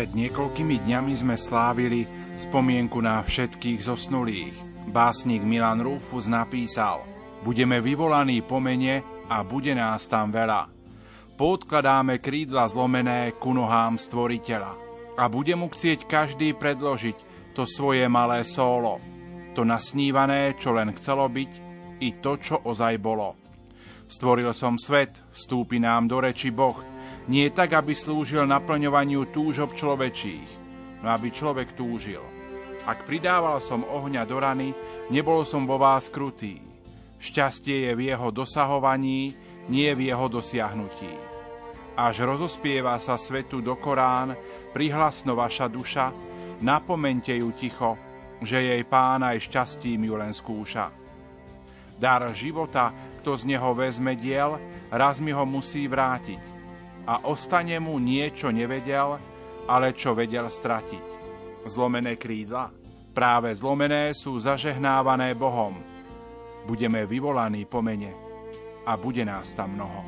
Pred niekoľkými dňami sme slávili spomienku na všetkých zosnulých. Básnik Milan Rufus napísal Budeme vyvolaní po mene a bude nás tam veľa. Podkladáme krídla zlomené ku nohám stvoriteľa a bude mu chcieť každý predložiť to svoje malé sólo, to nasnívané, čo len chcelo byť, i to, čo ozaj bolo. Stvoril som svet, vstúpi nám do reči Boh, nie tak, aby slúžil naplňovaniu túžob človečích, no aby človek túžil. Ak pridával som ohňa do rany, nebol som vo vás krutý. Šťastie je v jeho dosahovaní, nie v jeho dosiahnutí. Až rozospieva sa svetu do Korán, prihlasno vaša duša, napomente ju ticho, že jej pána aj šťastím ju len skúša. Dar života, kto z neho vezme diel, raz mi ho musí vrátiť a ostane mu niečo nevedel, ale čo vedel stratiť. Zlomené krídla? Práve zlomené sú zažehnávané Bohom. Budeme vyvolaní po mene a bude nás tam mnoho.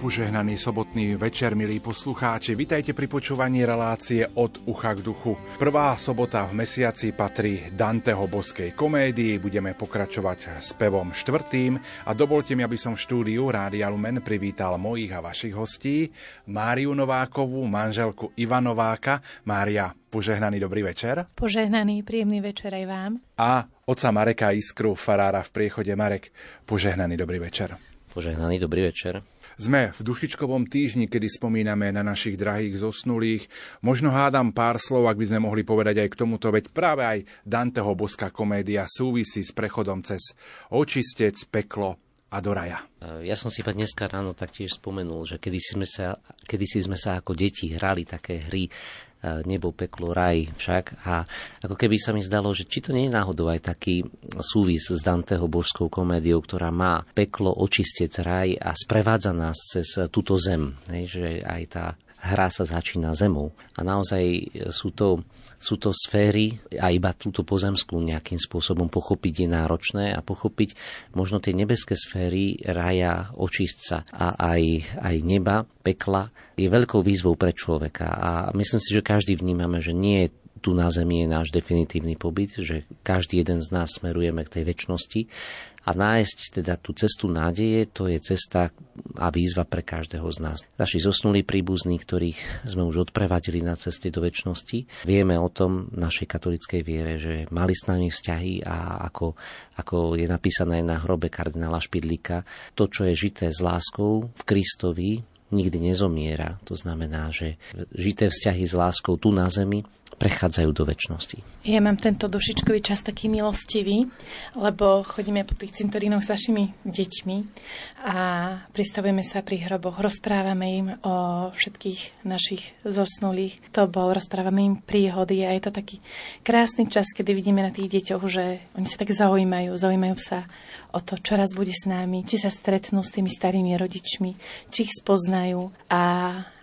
Požehnaný sobotný večer, milí poslucháči. Vitajte pri počúvaní relácie od ucha k duchu. Prvá sobota v mesiaci patrí Danteho boskej komédii. Budeme pokračovať s pevom štvrtým. A dovolte mi, aby som v štúdiu Rádia Lumen privítal mojich a vašich hostí. Máriu Novákovú, manželku Iva Nováka. Mária, požehnaný dobrý večer. Požehnaný, príjemný večer aj vám. A oca Mareka Iskru, farára v priechode Marek. Požehnaný dobrý večer. Požehnaný dobrý večer. Sme v dušičkovom týždni, kedy spomíname na našich drahých zosnulých. Možno hádam pár slov, ak by sme mohli povedať aj k tomuto, veď práve aj Danteho boská komédia súvisí s prechodom cez očistec, peklo a do raja. Ja som si dneska ráno taktiež spomenul, že kedysi sme sa, kedysi sme sa ako deti hrali také hry nebo, peklo, raj však. A ako keby sa mi zdalo, že či to nie je náhodou aj taký súvis s Danteho božskou komédiou, ktorá má peklo, očistec, raj a sprevádza nás cez túto zem. Hej, že aj tá hra sa začína zemou. A naozaj sú to sú to sféry a iba túto pozemskú nejakým spôsobom pochopiť je náročné a pochopiť možno tie nebeské sféry raja, očistca a aj, aj neba, pekla je veľkou výzvou pre človeka. A myslím si, že každý vnímame, že nie je tu na Zemi je náš definitívny pobyt, že každý jeden z nás smerujeme k tej väčšnosti a nájsť teda tú cestu nádeje, to je cesta a výzva pre každého z nás. Naši zosnulí príbuzní, ktorých sme už odprevadili na ceste do väčšnosti, vieme o tom v našej katolickej viere, že mali s nami vzťahy a ako, ako je napísané na hrobe kardinála Špidlíka, to, čo je žité s láskou v Kristovi, nikdy nezomiera. To znamená, že žité vzťahy s láskou tu na zemi prechádzajú do väčšnosti. Ja mám tento dušičkový čas taký milostivý, lebo chodíme po tých cintorínoch s našimi deťmi a pristavujeme sa pri hroboch, rozprávame im o všetkých našich zosnulých. To bol, rozprávame im príhody a je to taký krásny čas, kedy vidíme na tých deťoch, že oni sa tak zaujímajú, zaujímajú sa o to, čo raz bude s nami, či sa stretnú s tými starými rodičmi, či ich spoznajú a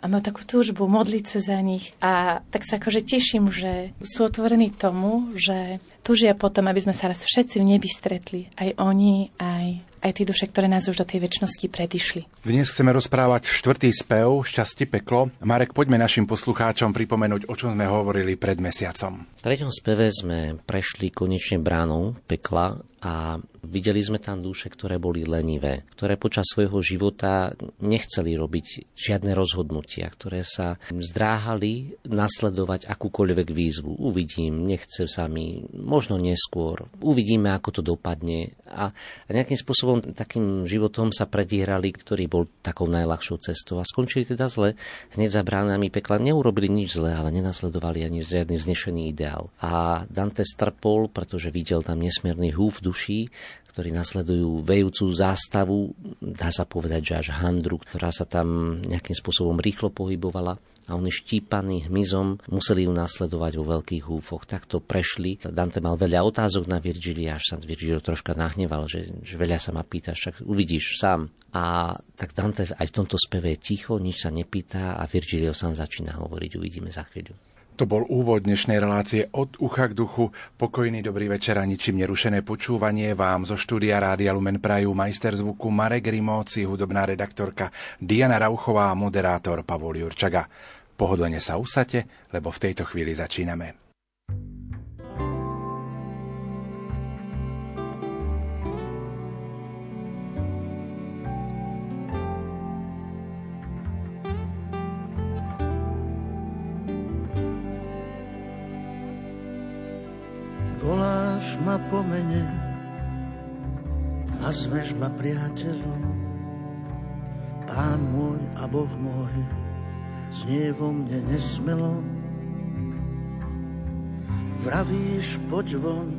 a majú takú túžbu modliť sa za nich. A tak sa akože teším, že sú otvorení tomu, že túžia potom, aby sme sa raz všetci v nebi stretli. Aj oni, aj aj tie duše, ktoré nás už do tej väčšnosti predišli. Dnes chceme rozprávať štvrtý spev Šťastie peklo. Marek, poďme našim poslucháčom pripomenúť, o čom sme hovorili pred mesiacom. V treťom speve sme prešli konečne bránou pekla a videli sme tam duše, ktoré boli lenivé, ktoré počas svojho života nechceli robiť žiadne rozhodnutia, ktoré sa zdráhali nasledovať akúkoľvek výzvu. Uvidím, nechce sa mi, možno neskôr, uvidíme, ako to dopadne. A nejakým spôsobom takým životom sa predierali, ktorý bol takou najľahšou cestou a skončili teda zle. Hneď za bránami pekla neurobili nič zle, ale nenasledovali ani žiadny vznešený ideál. A Dante strpol, pretože videl tam nesmierny húf duší, ktorí nasledujú vejúcu zástavu, dá sa povedať, že až handru, ktorá sa tam nejakým spôsobom rýchlo pohybovala a oni štípaní hmyzom museli ju nasledovať vo veľkých húfoch. Takto prešli. Dante mal veľa otázok na Virgilia, až sa Virgilio troška nahneval, že, že veľa sa ma pýta, však uvidíš sám. A tak Dante aj v tomto speve je ticho, nič sa nepýta a Virgilio sám začína hovoriť, uvidíme za chvíľu. To bol úvod dnešnej relácie od ucha k duchu. Pokojný dobrý večer a ničím nerušené počúvanie vám zo štúdia Rádia Lumen Prajú majster zvuku Marek Rimóci, hudobná redaktorka Diana Rauchová a moderátor Pavol Jurčaga. Pohodlne sa usate, lebo v tejto chvíli začíname. A zveš ma priateľom. Pán môj a Boh môj, znie vo mne nesmelo. Vravíš, poď von,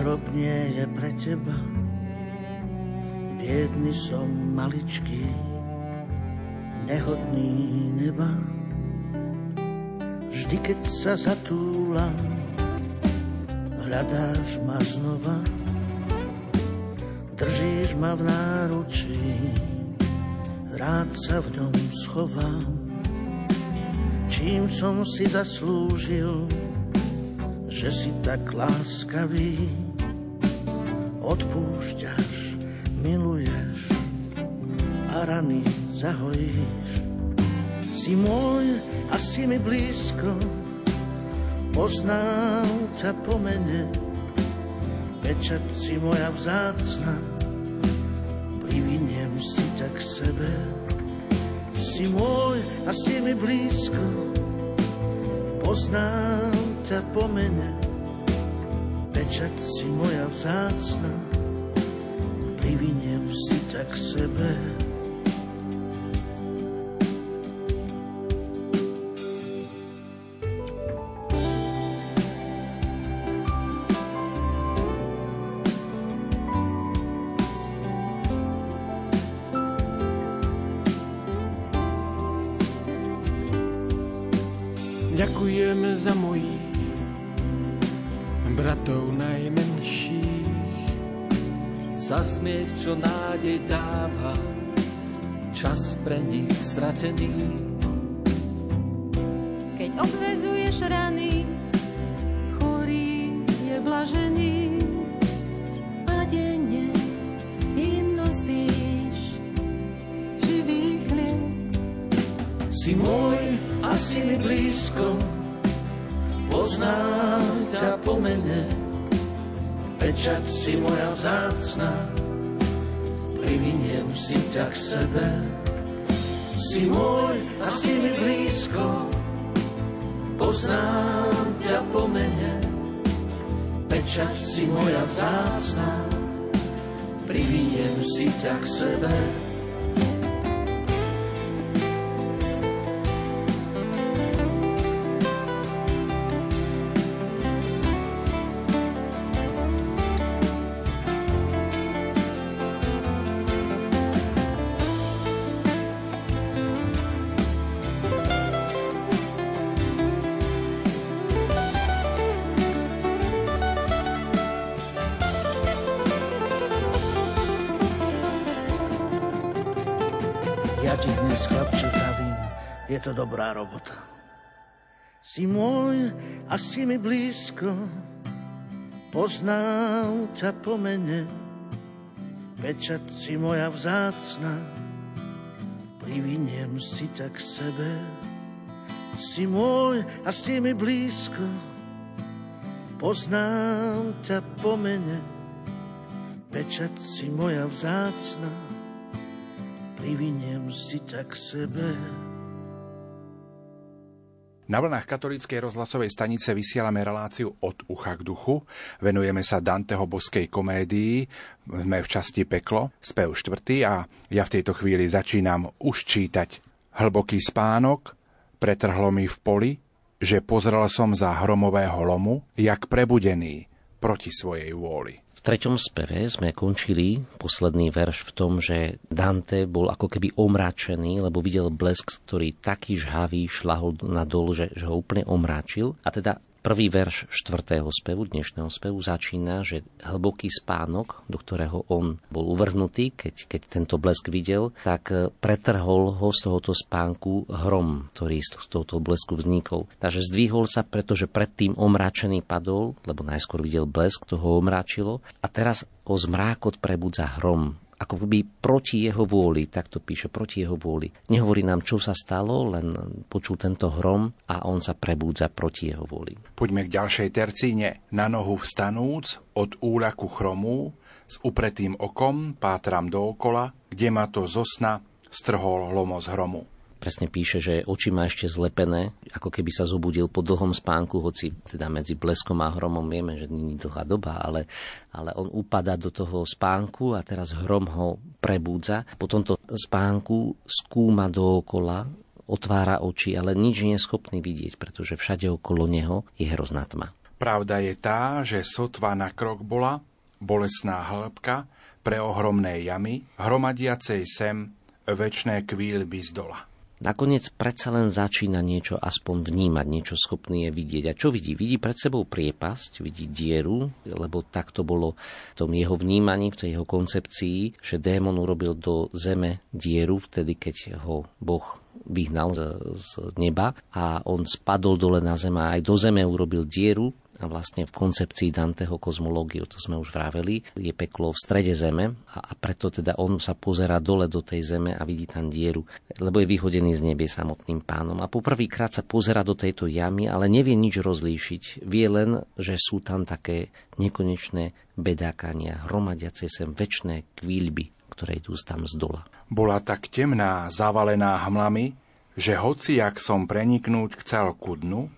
hrob nie je pre teba. Biedny som maličký, nehodný neba. Vždy, keď sa zatúlam, hľadáš ma znova, držíš ma v náručí, rád sa v ňom schovám. Čím som si zaslúžil, že si tak láskavý, odpúšťaš, miluješ a rany zahojíš. Si môj a si mi blízko, Poznám ťa po mene, pečať si moja vzácna, k sebe. Si môj a si mi blízko, poznám ťa po mene, pečať si moja vzácna, priviniem si ťa k sebe. Poznám ťa po mene, pečať si moja vzácna, priviniem si ťa k sebe. Dobrá robota. Si môj a si mi blízko, poznám ťa po mene, pečať si moja vzácna, priviniem si ťa k sebe. Si môj a si mi blízko, poznám ťa po mene, pečať si moja vzácna, priviniem si ťa k sebe. Na vlnách katolíckej rozhlasovej stanice vysielame reláciu od ucha k duchu. Venujeme sa Danteho boskej komédii. Sme v časti Peklo, spev štvrtý a ja v tejto chvíli začínam už čítať. Hlboký spánok pretrhlo mi v poli, že pozrel som za hromového lomu, jak prebudený proti svojej vôli treťom speve sme končili posledný verš v tom, že Dante bol ako keby omráčený, lebo videl blesk, ktorý taký žhavý šlahol na dol, že, že ho úplne omráčil. A teda Prvý verš štvrtého spevu, dnešného spevu, začína, že hlboký spánok, do ktorého on bol uvrhnutý, keď, keď tento blesk videl, tak e, pretrhol ho z tohoto spánku hrom, ktorý z tohoto blesku vznikol. Takže zdvihol sa, pretože predtým omráčený padol, lebo najskôr videl blesk, to ho omráčilo, a teraz ho zmrákot prebudza hrom ako by proti jeho vôli, tak to píše, proti jeho vôli. Nehovorí nám, čo sa stalo, len počul tento hrom a on sa prebúdza proti jeho vôli. Poďme k ďalšej tercíne. Na nohu vstanúc, od úľaku chromu, s upretým okom pátram dookola, kde ma to zo sna strhol hlomos hromu presne píše, že oči má ešte zlepené, ako keby sa zobudil po dlhom spánku, hoci teda medzi bleskom a hromom vieme, že je dlhá doba, ale, ale on upada do toho spánku a teraz hrom ho prebúdza. Po tomto spánku skúma dookola, otvára oči, ale nič nie je schopný vidieť, pretože všade okolo neho je hrozná tma. Pravda je tá, že sotva na krok bola, bolesná hĺbka, pre ohromné jamy, hromadiacej sem večné kvíľby z dola nakoniec predsa len začína niečo aspoň vnímať, niečo schopný je vidieť. A čo vidí? Vidí pred sebou priepasť, vidí dieru, lebo tak to bolo v tom jeho vnímaní, v tej jeho koncepcii, že démon urobil do zeme dieru vtedy, keď ho Boh vyhnal z, z neba a on spadol dole na zem a aj do zeme urobil dieru a vlastne v koncepcii Danteho kozmológiu, to sme už vraveli, je peklo v strede zeme a, a preto teda on sa pozera dole do tej zeme a vidí tam dieru, lebo je vyhodený z nebie samotným pánom. A poprvýkrát sa pozera do tejto jamy, ale nevie nič rozlíšiť. Vie len, že sú tam také nekonečné bedákania, hromadiace sem väčšie kvíľby, ktoré idú tam z dola. Bola tak temná, zavalená hmlami, že hoci jak som preniknúť chcel ku dnu,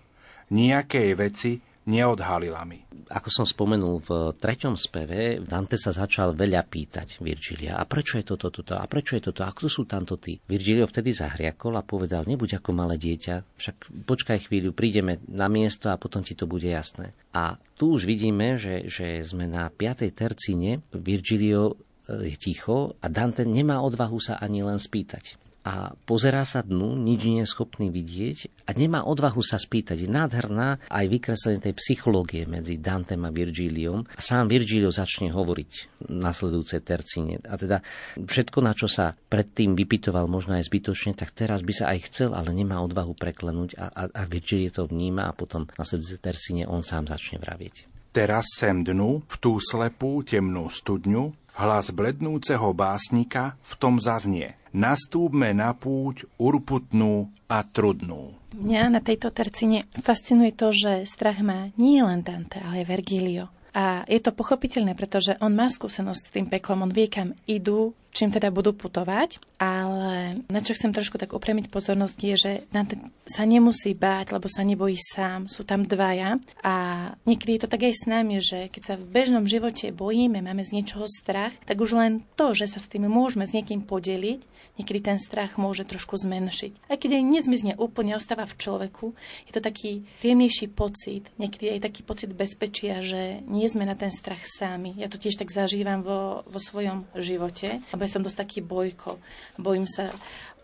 nejakej veci neodhalila mi. Ako som spomenul v treťom speve, Dante sa začal veľa pýtať Virgilia, a prečo je toto, toto, a prečo je toto, a kto sú tamto tí? Virgilio vtedy zahriakol a povedal, nebuď ako malé dieťa, však počkaj chvíľu, prídeme na miesto a potom ti to bude jasné. A tu už vidíme, že, že sme na piatej tercíne, Virgilio e, je ticho a Dante nemá odvahu sa ani len spýtať a pozerá sa dnu, nič nie je schopný vidieť a nemá odvahu sa spýtať. Je nádherná aj vykreslenie tej psychológie medzi Dantem a Virgíliom. A sám Virgílio začne hovoriť v nasledujúcej tercine. A teda všetko, na čo sa predtým vypitoval možno aj zbytočne, tak teraz by sa aj chcel, ale nemá odvahu preklenúť a, a, a Virgílio to vníma a potom v nasledujúcej tercine on sám začne vravieť. Teraz sem dnu, v tú slepú temnú studňu, hlas blednúceho básnika v tom zaznie – nastúpme na púť urputnú a trudnú. Mňa na tejto tercine fascinuje to, že strach má nie len Dante, ale aj Vergilio. A je to pochopiteľné, pretože on má skúsenosť s tým peklom, on vie, kam idú, čím teda budú putovať, ale na čo chcem trošku tak upremiť pozornosť je, že Dante sa nemusí báť, lebo sa nebojí sám, sú tam dvaja. A niekedy je to tak aj s nami, že keď sa v bežnom živote bojíme, máme z niečoho strach, tak už len to, že sa s tým môžeme s niekým podeliť, niekedy ten strach môže trošku zmenšiť. Aj keď aj nezmizne úplne, ostáva v človeku, je to taký príjemnejší pocit, niekedy aj taký pocit bezpečia, že nie sme na ten strach sami. Ja to tiež tak zažívam vo, vo svojom živote, lebo ja som dosť taký bojko. Bojím sa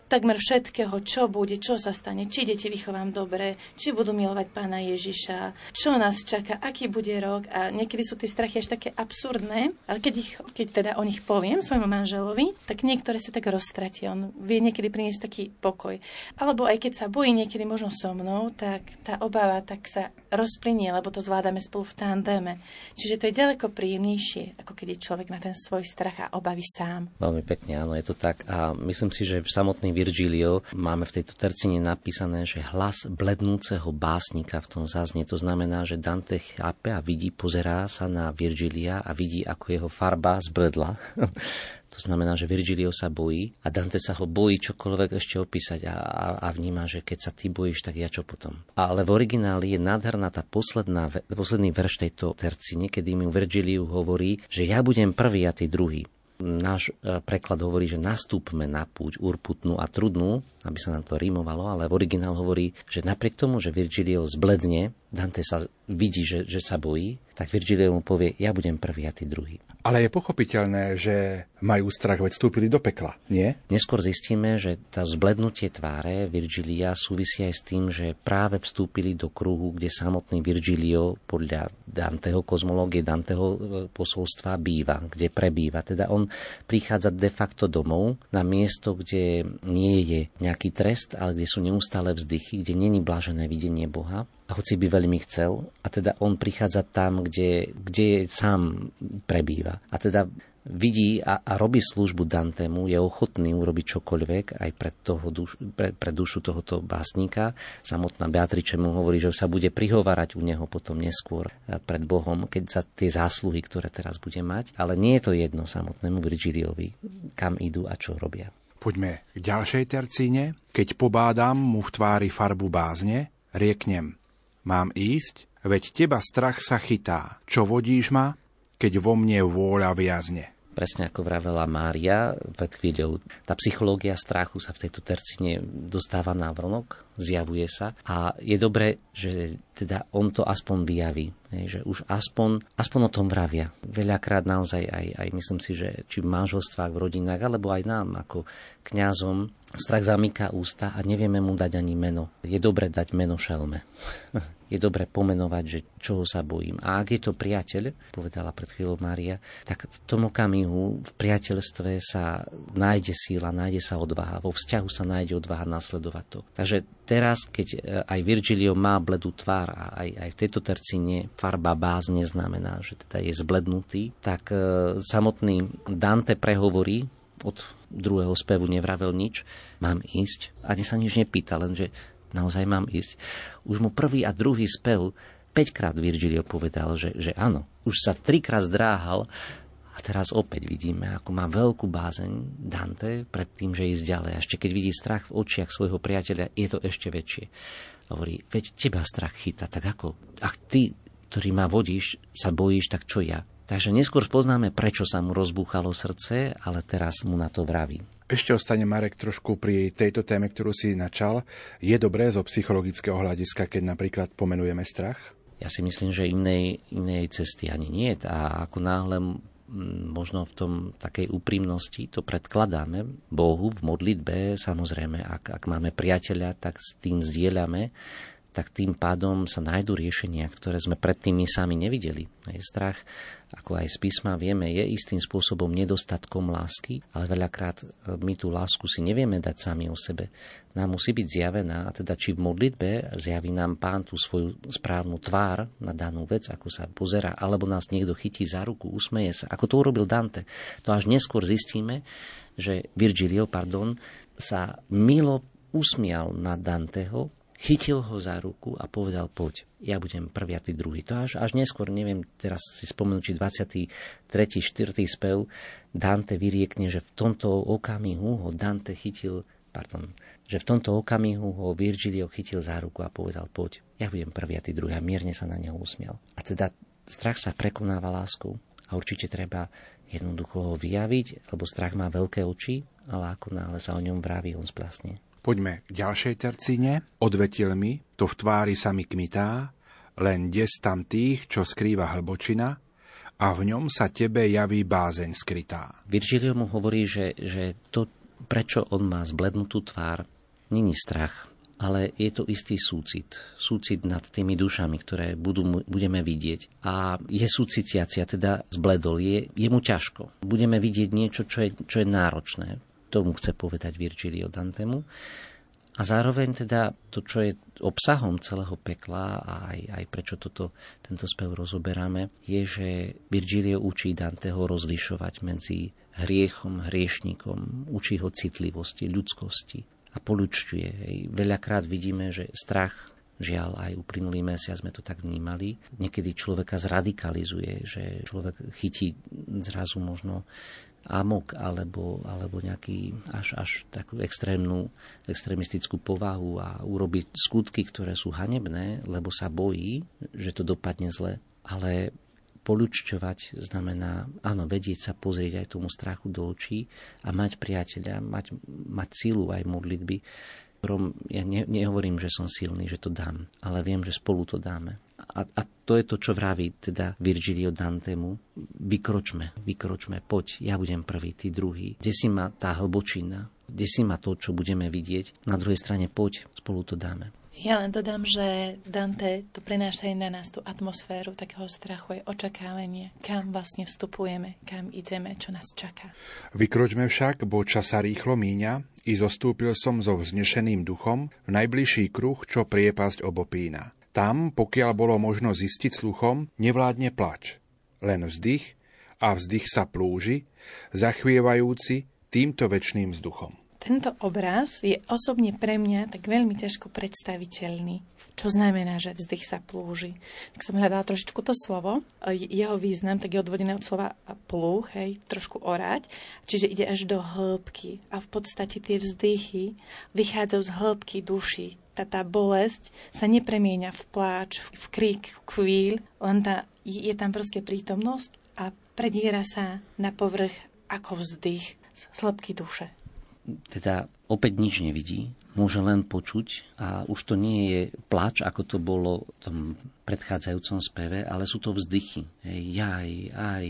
takmer všetkého, čo bude, čo sa stane, či deti vychovám dobre, či budú milovať pána Ježiša, čo nás čaká, aký bude rok. A niekedy sú tie strachy až také absurdné, ale keď, ich, keď teda o nich poviem svojmu manželovi, tak niektoré sa tak roztratia. On vie niekedy priniesť taký pokoj. Alebo aj keď sa bojí niekedy možno so mnou, tak tá obava tak sa rozplynie, lebo to zvládame spolu v tandeme. Čiže to je ďaleko príjemnejšie, ako keď je človek na ten svoj strach a obavy sám. Veľmi pekne, áno, je to tak. A myslím si, že v samotný Virgilio máme v tejto tercine napísané, že hlas blednúceho básnika v tom zaznie. To znamená, že Dante chápe a vidí, pozerá sa na Virgilia a vidí, ako jeho farba zbledla. To znamená, že Virgilio sa bojí a Dante sa ho bojí čokoľvek ešte opísať a, a, a vníma, že keď sa ty bojíš, tak ja čo potom. Ale v origináli je nádherná tá posledná, posledný verš tejto tercine, kedy mu Virgiliu hovorí, že ja budem prvý a ty druhý náš e, preklad hovorí, že nastúpme na púť urputnú a trudnú, aby sa nám to rímovalo, ale v originál hovorí, že napriek tomu, že Virgilio zbledne, Dante sa vidí, že, že sa bojí, tak Virgilio mu povie, ja budem prvý a ty druhý. Ale je pochopiteľné, že majú strach, veď vstúpili do pekla, nie? Neskôr zistíme, že tá zblednutie tváre Virgilia súvisí aj s tým, že práve vstúpili do kruhu, kde samotný Virgilio podľa Danteho kozmológie, Danteho e, posolstva býva, kde prebýva. Teda on prichádza de facto domov na miesto, kde nie je nejaký trest, ale kde sú neustále vzdychy, kde není blažené videnie Boha a hoci by veľmi chcel, a teda on prichádza tam, kde, kde sám prebýva. A teda vidí a, a robí službu Dantemu, je ochotný urobiť čokoľvek aj pre, toho duš, pre, pre dušu tohoto básnika. Samotná Beatriče mu hovorí, že sa bude prihovárať u neho potom neskôr e, pred Bohom, keď za tie zásluhy, ktoré teraz bude mať. Ale nie je to jedno samotnému Virgiliovi, kam idú a čo robia. Poďme k ďalšej tercíne. Keď pobádam mu v tvári farbu bázne, rieknem, Mám ísť? Veď teba strach sa chytá. Čo vodíš ma, keď vo mne vôľa viazne? Presne ako vravela Mária pred chvíľou. Tá psychológia strachu sa v tejto tercine dostáva na vrnok, zjavuje sa a je dobré, že teda on to aspoň vyjaví, že už aspoň, aspoň o tom vravia. Veľakrát naozaj aj, aj myslím si, že či v manželstvách, v rodinách, alebo aj nám ako kňazom strach zamyká ústa a nevieme mu dať ani meno. Je dobre dať meno šelme. je dobre pomenovať, že čoho sa bojím. A ak je to priateľ, povedala pred chvíľou Mária, tak v tom okamihu v priateľstve sa nájde síla, nájde sa odvaha, vo vzťahu sa nájde odvaha nasledovať to. Takže teraz, keď e, aj Virgilio má bledú tvár a aj, aj v tejto tercine farba bázne znamená, že teda je zblednutý, tak e, samotný Dante prehovorí od druhého spevu nevravel nič, mám ísť. Ani sa nič nepýta, lenže naozaj mám ísť. Už mu prvý a druhý spev 5 krát Virgilio povedal, že, že áno. Už sa trikrát zdráhal a teraz opäť vidíme, ako má veľkú bázeň Dante pred tým, že ísť ďalej. A ešte keď vidí strach v očiach svojho priateľa, je to ešte väčšie. Hovorí, veď teba strach chytá, tak ako? Ak ty, ktorý ma vodíš, sa bojíš, tak čo ja? Takže neskôr poznáme, prečo sa mu rozbúchalo srdce, ale teraz mu na to vraví. Ešte ostane Marek trošku pri tejto téme, ktorú si načal. Je dobré zo psychologického hľadiska, keď napríklad pomenujeme strach? Ja si myslím, že inej, inej cesty ani nie. A ako náhle možno v tom takej úprimnosti to predkladáme Bohu v modlitbe, samozrejme, ak, ak máme priateľa, tak s tým zdieľame tak tým pádom sa nájdú riešenia, ktoré sme predtým my sami nevideli. Je strach, ako aj z písma vieme, je istým spôsobom nedostatkom lásky, ale veľakrát e, my tú lásku si nevieme dať sami o sebe. Nám musí byť zjavená, a teda či v modlitbe zjaví nám pán tú svoju správnu tvár na danú vec, ako sa pozera, alebo nás niekto chytí za ruku, usmeje sa, ako to urobil Dante. To až neskôr zistíme, že Virgilio, pardon, sa milo usmial na Danteho, chytil ho za ruku a povedal, poď, ja budem prvý a ty druhý. To až, až neskôr, neviem teraz si spomenúť, či 23. 4. spev Dante vyriekne, že v tomto okamihu ho Dante chytil, pardon, že v tomto okamihu ho Virgilio chytil za ruku a povedal, poď, ja budem prvý a ty druhý a mierne sa na neho usmiel. A teda strach sa prekonáva láskou a určite treba jednoducho ho vyjaviť, lebo strach má veľké oči, ale ako náhle sa o ňom vraví, on splasne. Poďme k ďalšej tercine. Odvetil mi, to v tvári sa mi kmitá, len des tam tých, čo skrýva hlbočina, a v ňom sa tebe javí bázeň skrytá. Virgilio mu hovorí, že, že to, prečo on má zblednutú tvár, není strach, ale je to istý súcit. Súcit nad tými dušami, ktoré budú, budeme vidieť. A je súcitiacia, teda zbledol, je, je mu ťažko. Budeme vidieť niečo, čo je, čo je náročné tomu chce povedať Virgilio Dantemu. A zároveň teda to, čo je obsahom celého pekla a aj, aj prečo toto, tento spev rozoberáme, je, že Virgilio učí Danteho rozlišovať medzi hriechom, hriešnikom, učí ho citlivosti, ľudskosti a polučťuje. Veľakrát vidíme, že strach Žiaľ, aj uplynulý mesiac sme to tak vnímali. Niekedy človeka zradikalizuje, že človek chytí zrazu možno amok alebo, alebo nejaký až, až takú extrémnu, extrémistickú povahu a urobiť skutky, ktoré sú hanebné, lebo sa bojí, že to dopadne zle. Ale Spolučťovať znamená, áno, vedieť sa pozrieť aj tomu strachu do očí a mať priateľa, mať, mať sílu aj modlitby, ktorom ja ne, nehovorím, že som silný, že to dám, ale viem, že spolu to dáme. A, a to je to, čo vraví teda Virgilio Dantemu. Vykročme, vykročme, poď, ja budem prvý, ty druhý. Kde si ma tá hlbočina, kde si ma to, čo budeme vidieť. Na druhej strane poď, spolu to dáme. Ja len dodám, že Dante to prináša aj na nás tú atmosféru takého strachu, aj očakávanie, kam vlastne vstupujeme, kam ideme, čo nás čaká. Vykročme však, bo čas sa rýchlo míňa, i zostúpil som so vznešeným duchom v najbližší kruh, čo priepasť obopína. Tam, pokiaľ bolo možno zistiť sluchom, nevládne plač. Len vzdych a vzdych sa plúži, zachvievajúci týmto väčšným vzduchom. Tento obraz je osobne pre mňa tak veľmi ťažko predstaviteľný. Čo znamená, že vzdych sa plúži? Tak som hľadala trošičku to slovo. Jeho význam tak je odvodené od slova plúch, hej, trošku orať. Čiže ide až do hĺbky. A v podstate tie vzdychy vychádzajú z hĺbky duši. Tá, tá bolesť sa nepremienia v pláč, v krík, v kvíl, len tá, je tam proste prítomnosť a prediera sa na povrch ako vzdych hĺbky duše. Teda opäť nič nevidí, môže len počuť a už to nie je plač, ako to bolo v tom predchádzajúcom speve, ale sú to vzdychy. Hej, jaj, aj,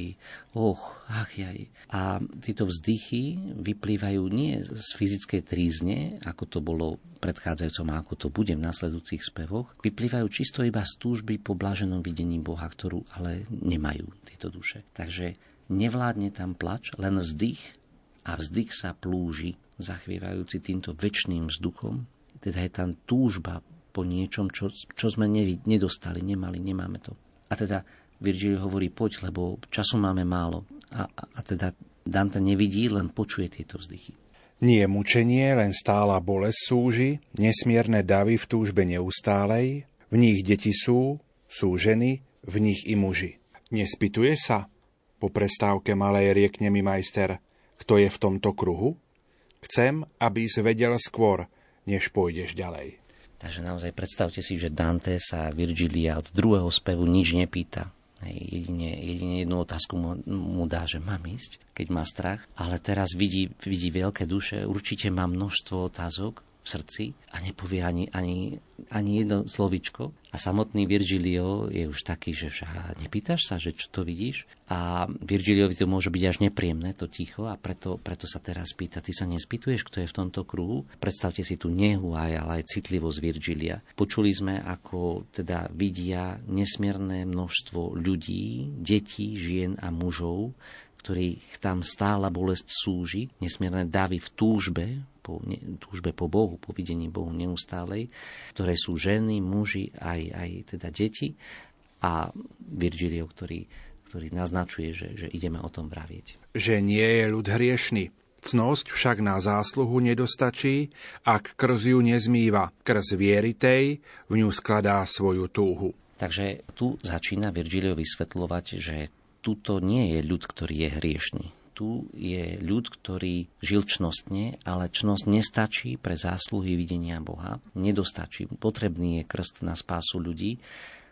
och, ach, jaj. A tieto vzdychy vyplývajú nie z fyzickej trízne, ako to bolo predchádzajúcom a ako to bude v nasledujúcich spevoch, vyplývajú čisto iba z túžby po bláženom videní Boha, ktorú ale nemajú tieto duše. Takže nevládne tam plač, len vzdych a vzdych sa plúži zachvievajúci týmto väčšným vzduchom, teda je tam túžba po niečom, čo, čo sme nedostali, nemali, nemáme to. A teda Virgil hovorí, poď, lebo času máme málo. A, a, a teda Dante nevidí, len počuje tieto vzdychy. Nie mučenie, len stála bolesť súži, nesmierne davy v túžbe neustálej, v nich deti sú, sú ženy, v nich i muži. Nespituje sa? Po prestávke malej riekne mi majster, kto je v tomto kruhu? Chcem, aby si vedel skôr, než pôjdeš ďalej. Takže naozaj predstavte si, že Dante sa Virgilia od druhého spevu nič nepýta. Jedine, jedine jednu otázku mu, mu dá, že mám ísť, keď má strach. Ale teraz vidí, vidí veľké duše, určite má množstvo otázok srdci a nepovie ani, ani, ani jedno slovičko. A samotný Virgilio je už taký, že však nepýtaš sa, že čo to vidíš? A Virgiliovi to môže byť až nepríjemné, to ticho, a preto, preto sa teraz pýta, ty sa nespýtuješ, kto je v tomto kruhu? Predstavte si tú nehu aj, ale aj citlivosť Virgilia. Počuli sme, ako teda vidia nesmierne množstvo ľudí, detí, žien a mužov, ktorých tam stála bolesť súži, nesmierne davy v túžbe po túžbe po Bohu, po videní Bohu neustálej, ktoré sú ženy, muži, aj, aj teda deti a Virgilio, ktorý, ktorý naznačuje, že, že ideme o tom vravieť. Že nie je ľud hriešný. Cnosť však na zásluhu nedostačí, ak krz ju nezmýva. Krz vieritej v ňu skladá svoju túhu. Takže tu začína Virgilio vysvetľovať, že tuto nie je ľud, ktorý je hriešný tu je ľud, ktorý žil čnostne, ale čnosť nestačí pre zásluhy videnia Boha. Nedostačí. Potrebný je krst na spásu ľudí.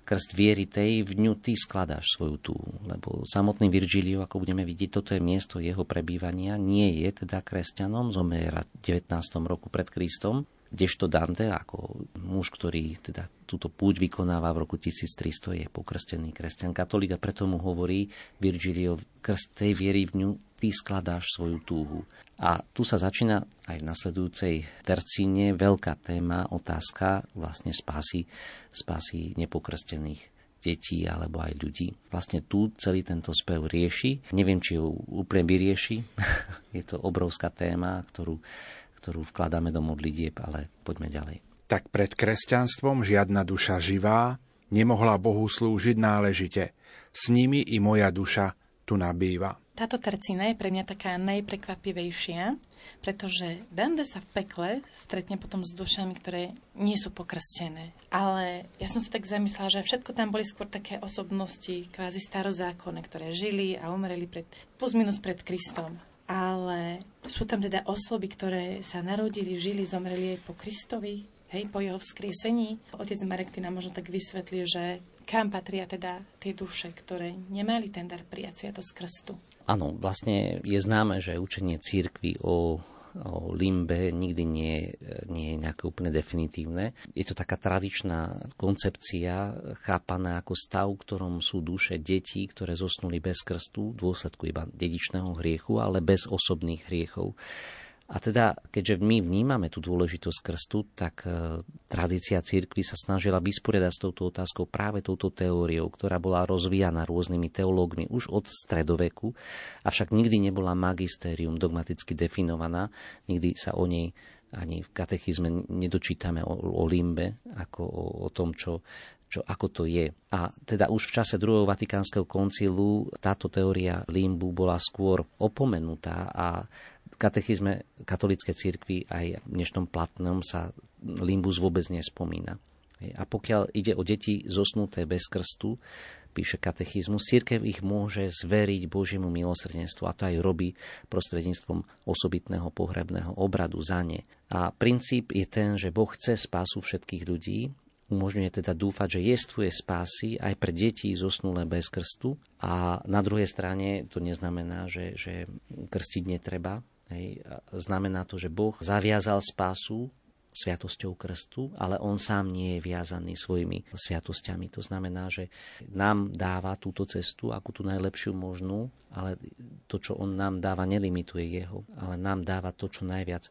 Krst viery tej, v ňu ty skladáš svoju túhu. Lebo samotný Virgilio, ako budeme vidieť, toto je miesto jeho prebývania. Nie je teda kresťanom, zomiera v 19. roku pred Kristom, kdežto Dante ako muž, ktorý teda túto púť vykonáva v roku 1300, je pokrstený kresťan katolík a preto mu hovorí Virgilio, krst tej viery v ňu ty skladáš svoju túhu. A tu sa začína aj v nasledujúcej tercíne veľká téma, otázka vlastne spásy, spásy nepokrstených detí alebo aj ľudí. Vlastne tu celý tento spev rieši. Neviem, či ju úplne vyrieši. Je to obrovská téma, ktorú, ktorú vkladáme do modlitieb, ale poďme ďalej. Tak pred kresťanstvom žiadna duša živá nemohla Bohu slúžiť náležite. S nimi i moja duša tu nabýva. Táto tercína je pre mňa taká najprekvapivejšia, pretože Dante sa v pekle stretne potom s dušami, ktoré nie sú pokrstené. Ale ja som si tak zamyslela, že všetko tam boli skôr také osobnosti, kvázi starozákonné, ktoré žili a umreli pred, plus minus pred Kristom. Ale sú tam teda osoby, ktoré sa narodili, žili, zomreli aj po Kristovi, hej, po jeho vzkriesení. Otec Marek nám možno tak vysvetlí, že kam patria teda tie duše, ktoré nemali ten dar prijať sviatosť krstu. Áno, vlastne je známe, že učenie církvy o o limbe nikdy nie, nie je nejaké úplne definitívne. Je to taká tradičná koncepcia, chápaná ako stav, v ktorom sú duše detí, ktoré zosnuli bez krstu, v dôsledku iba dedičného hriechu, ale bez osobných hriechov. A teda, keďže my vnímame tú dôležitosť krstu, tak e, tradícia církvy sa snažila vysporiadať s touto otázkou práve touto teóriou, ktorá bola rozvíjana rôznymi teológmi už od stredoveku, avšak nikdy nebola magistérium dogmaticky definovaná, nikdy sa o nej ani v katechizme nedočítame o, o limbe, ako o, o tom, čo, čo, ako to je. A teda už v čase druhého Vatikánskeho koncilu táto teória limbu bola skôr opomenutá a katechizme katolíckej cirkvi aj v dnešnom platnom sa limbus vôbec nespomína. A pokiaľ ide o deti zosnuté bez krstu, píše katechizmus, církev ich môže zveriť Božiemu milosrdenstvu a to aj robí prostredníctvom osobitného pohrebného obradu za ne. A princíp je ten, že Boh chce spásu všetkých ľudí, umožňuje teda dúfať, že jestvuje spásy aj pre deti zosnulé bez krstu a na druhej strane to neznamená, že, že krstiť netreba, Hej, znamená to, že Boh zaviazal spásu sviatosťou krstu, ale on sám nie je viazaný svojimi sviatosťami. To znamená, že nám dáva túto cestu ako tú najlepšiu možnú, ale to, čo on nám dáva, nelimituje jeho, ale nám dáva to, čo najviac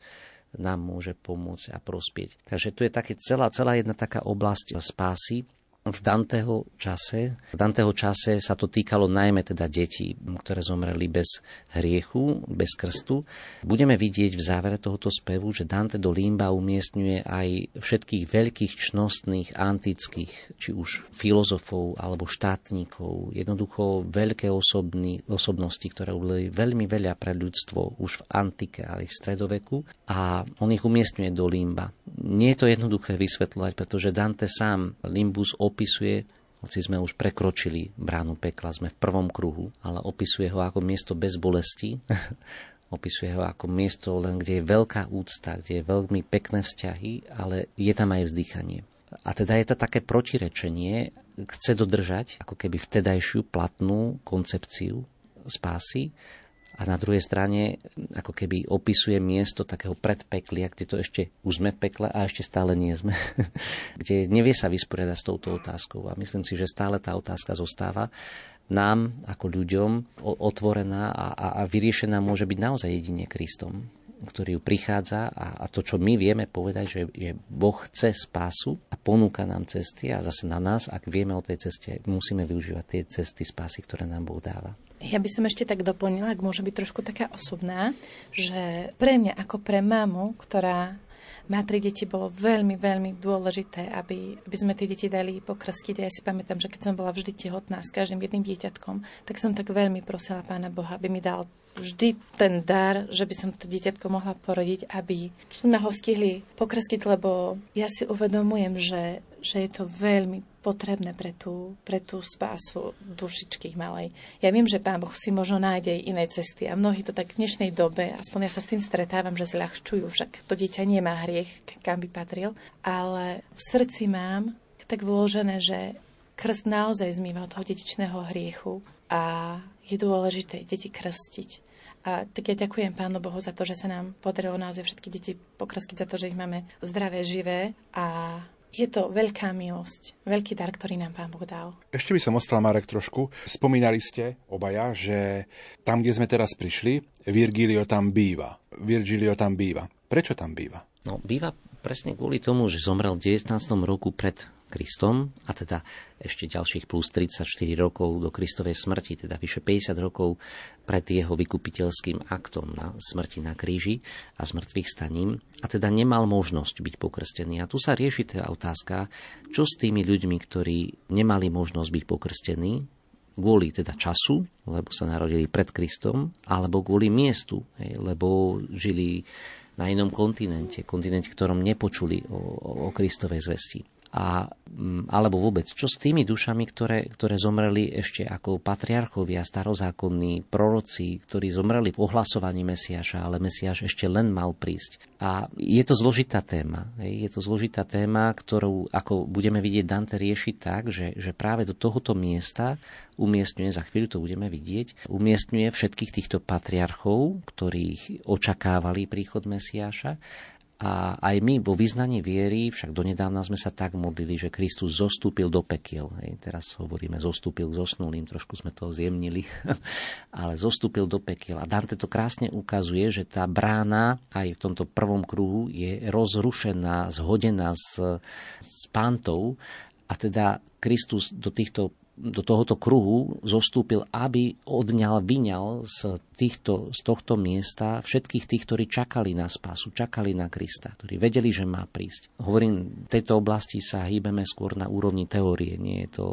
nám môže pomôcť a prospieť. Takže tu je také celá, celá jedna taká oblasť spásy, v Danteho čase. V Danteho čase sa to týkalo najmä teda detí, ktoré zomreli bez hriechu, bez krstu. Budeme vidieť v závere tohoto spevu, že Dante do Limba umiestňuje aj všetkých veľkých čnostných antických, či už filozofov alebo štátnikov, jednoducho veľké osobní, osobnosti, ktoré urobili veľmi veľa pre ľudstvo už v antike, ale v stredoveku a on ich umiestňuje do Limba. Nie je to jednoduché vysvetľovať, pretože Dante sám Limbus opisuje, hoci sme už prekročili bránu pekla, sme v prvom kruhu, ale opisuje ho ako miesto bez bolesti, opisuje ho ako miesto len, kde je veľká úcta, kde je veľmi pekné vzťahy, ale je tam aj vzdychanie. A teda je to také protirečenie, chce dodržať ako keby vtedajšiu platnú koncepciu spásy, a na druhej strane ako keby opisuje miesto takého predpeklia, kde to ešte už sme v pekle a ešte stále nie sme, kde nevie sa vysporiadať s touto otázkou. A myslím si, že stále tá otázka zostáva nám ako ľuďom otvorená a, a, a vyriešená môže byť naozaj jedine Kristom ktorý ju prichádza a, a to, čo my vieme povedať, že, že Boh chce spásu a ponúka nám cesty a zase na nás, ak vieme o tej ceste, musíme využívať tie cesty spásy, ktoré nám Boh dáva. Ja by som ešte tak doplnila, ak môže byť trošku taká osobná, že pre mňa ako pre mamu, ktorá má tri deti, bolo veľmi, veľmi dôležité, aby, aby sme tie deti dali pokrstiť. Ja si pamätám, že keď som bola vždy tehotná s každým jedným dieťatkom, tak som tak veľmi prosila Pána Boha, aby mi dal vždy ten dar, že by som to dieťatko mohla porodiť, aby sme ho stihli pokrstiť, lebo ja si uvedomujem, že, že je to veľmi potrebné pre tú, pre tú spásu dušičky malej. Ja viem, že Pán Boh si možno nájde aj iné cesty a mnohí to tak v dnešnej dobe, aspoň ja sa s tým stretávam, že zľahčujú, však to dieťa nemá hriech, kam by patril, ale v srdci mám tak vložené, že krst naozaj zmýva od toho dedičného hriechu a je dôležité deti krstiť. A tak ja ďakujem Pánu Bohu za to, že sa nám podarilo naozaj všetky deti pokrstiť za to, že ich máme zdravé, živé a je to veľká milosť, veľký dar, ktorý nám Pán Boh dal. Ešte by som ostal, Marek, trošku. Spomínali ste obaja, že tam, kde sme teraz prišli, Virgilio tam býva. Virgilio tam býva. Prečo tam býva? No, býva presne kvôli tomu, že zomrel v 19. roku pred Kristom a teda ešte ďalších plus 34 rokov do Kristovej smrti, teda vyše 50 rokov pred jeho vykupiteľským aktom na smrti na kríži a smrtvých staním a teda nemal možnosť byť pokrstený. A tu sa rieši tá otázka, čo s tými ľuďmi, ktorí nemali možnosť byť pokrstení, kvôli teda času, lebo sa narodili pred Kristom, alebo kvôli miestu, lebo žili na inom kontinente, kontinente, ktorom nepočuli o, o Kristovej zvesti. A, mm, alebo vôbec, čo s tými dušami, ktoré, ktoré zomreli ešte ako patriarchovia, starozákonní, proroci, ktorí zomreli v ohlasovaní Mesiaša, ale Mesiaš ešte len mal prísť. A je to zložitá téma. Je to zložitá téma, ktorú, ako budeme vidieť, Dante rieši tak, že, že práve do tohoto miesta umiestňuje, za chvíľu to budeme vidieť, umiestňuje všetkých týchto patriarchov, ktorých očakávali príchod Mesiáša a aj my vo vyznaní viery, však donedávna sme sa tak modlili, že Kristus zostúpil do pekiel. Hej, teraz hovoríme zostúpil k zosnulým, trošku sme to zjemnili, ale zostúpil do pekiel. A Dante to krásne ukazuje, že tá brána aj v tomto prvom kruhu je rozrušená, zhodená s, s pántou a teda Kristus do týchto do tohoto kruhu zostúpil, aby odňal, vyňal z, týchto, z tohto miesta všetkých tých, ktorí čakali na spásu, čakali na Krista, ktorí vedeli, že má prísť. Hovorím, v tejto oblasti sa hýbeme skôr na úrovni teórie, nie je to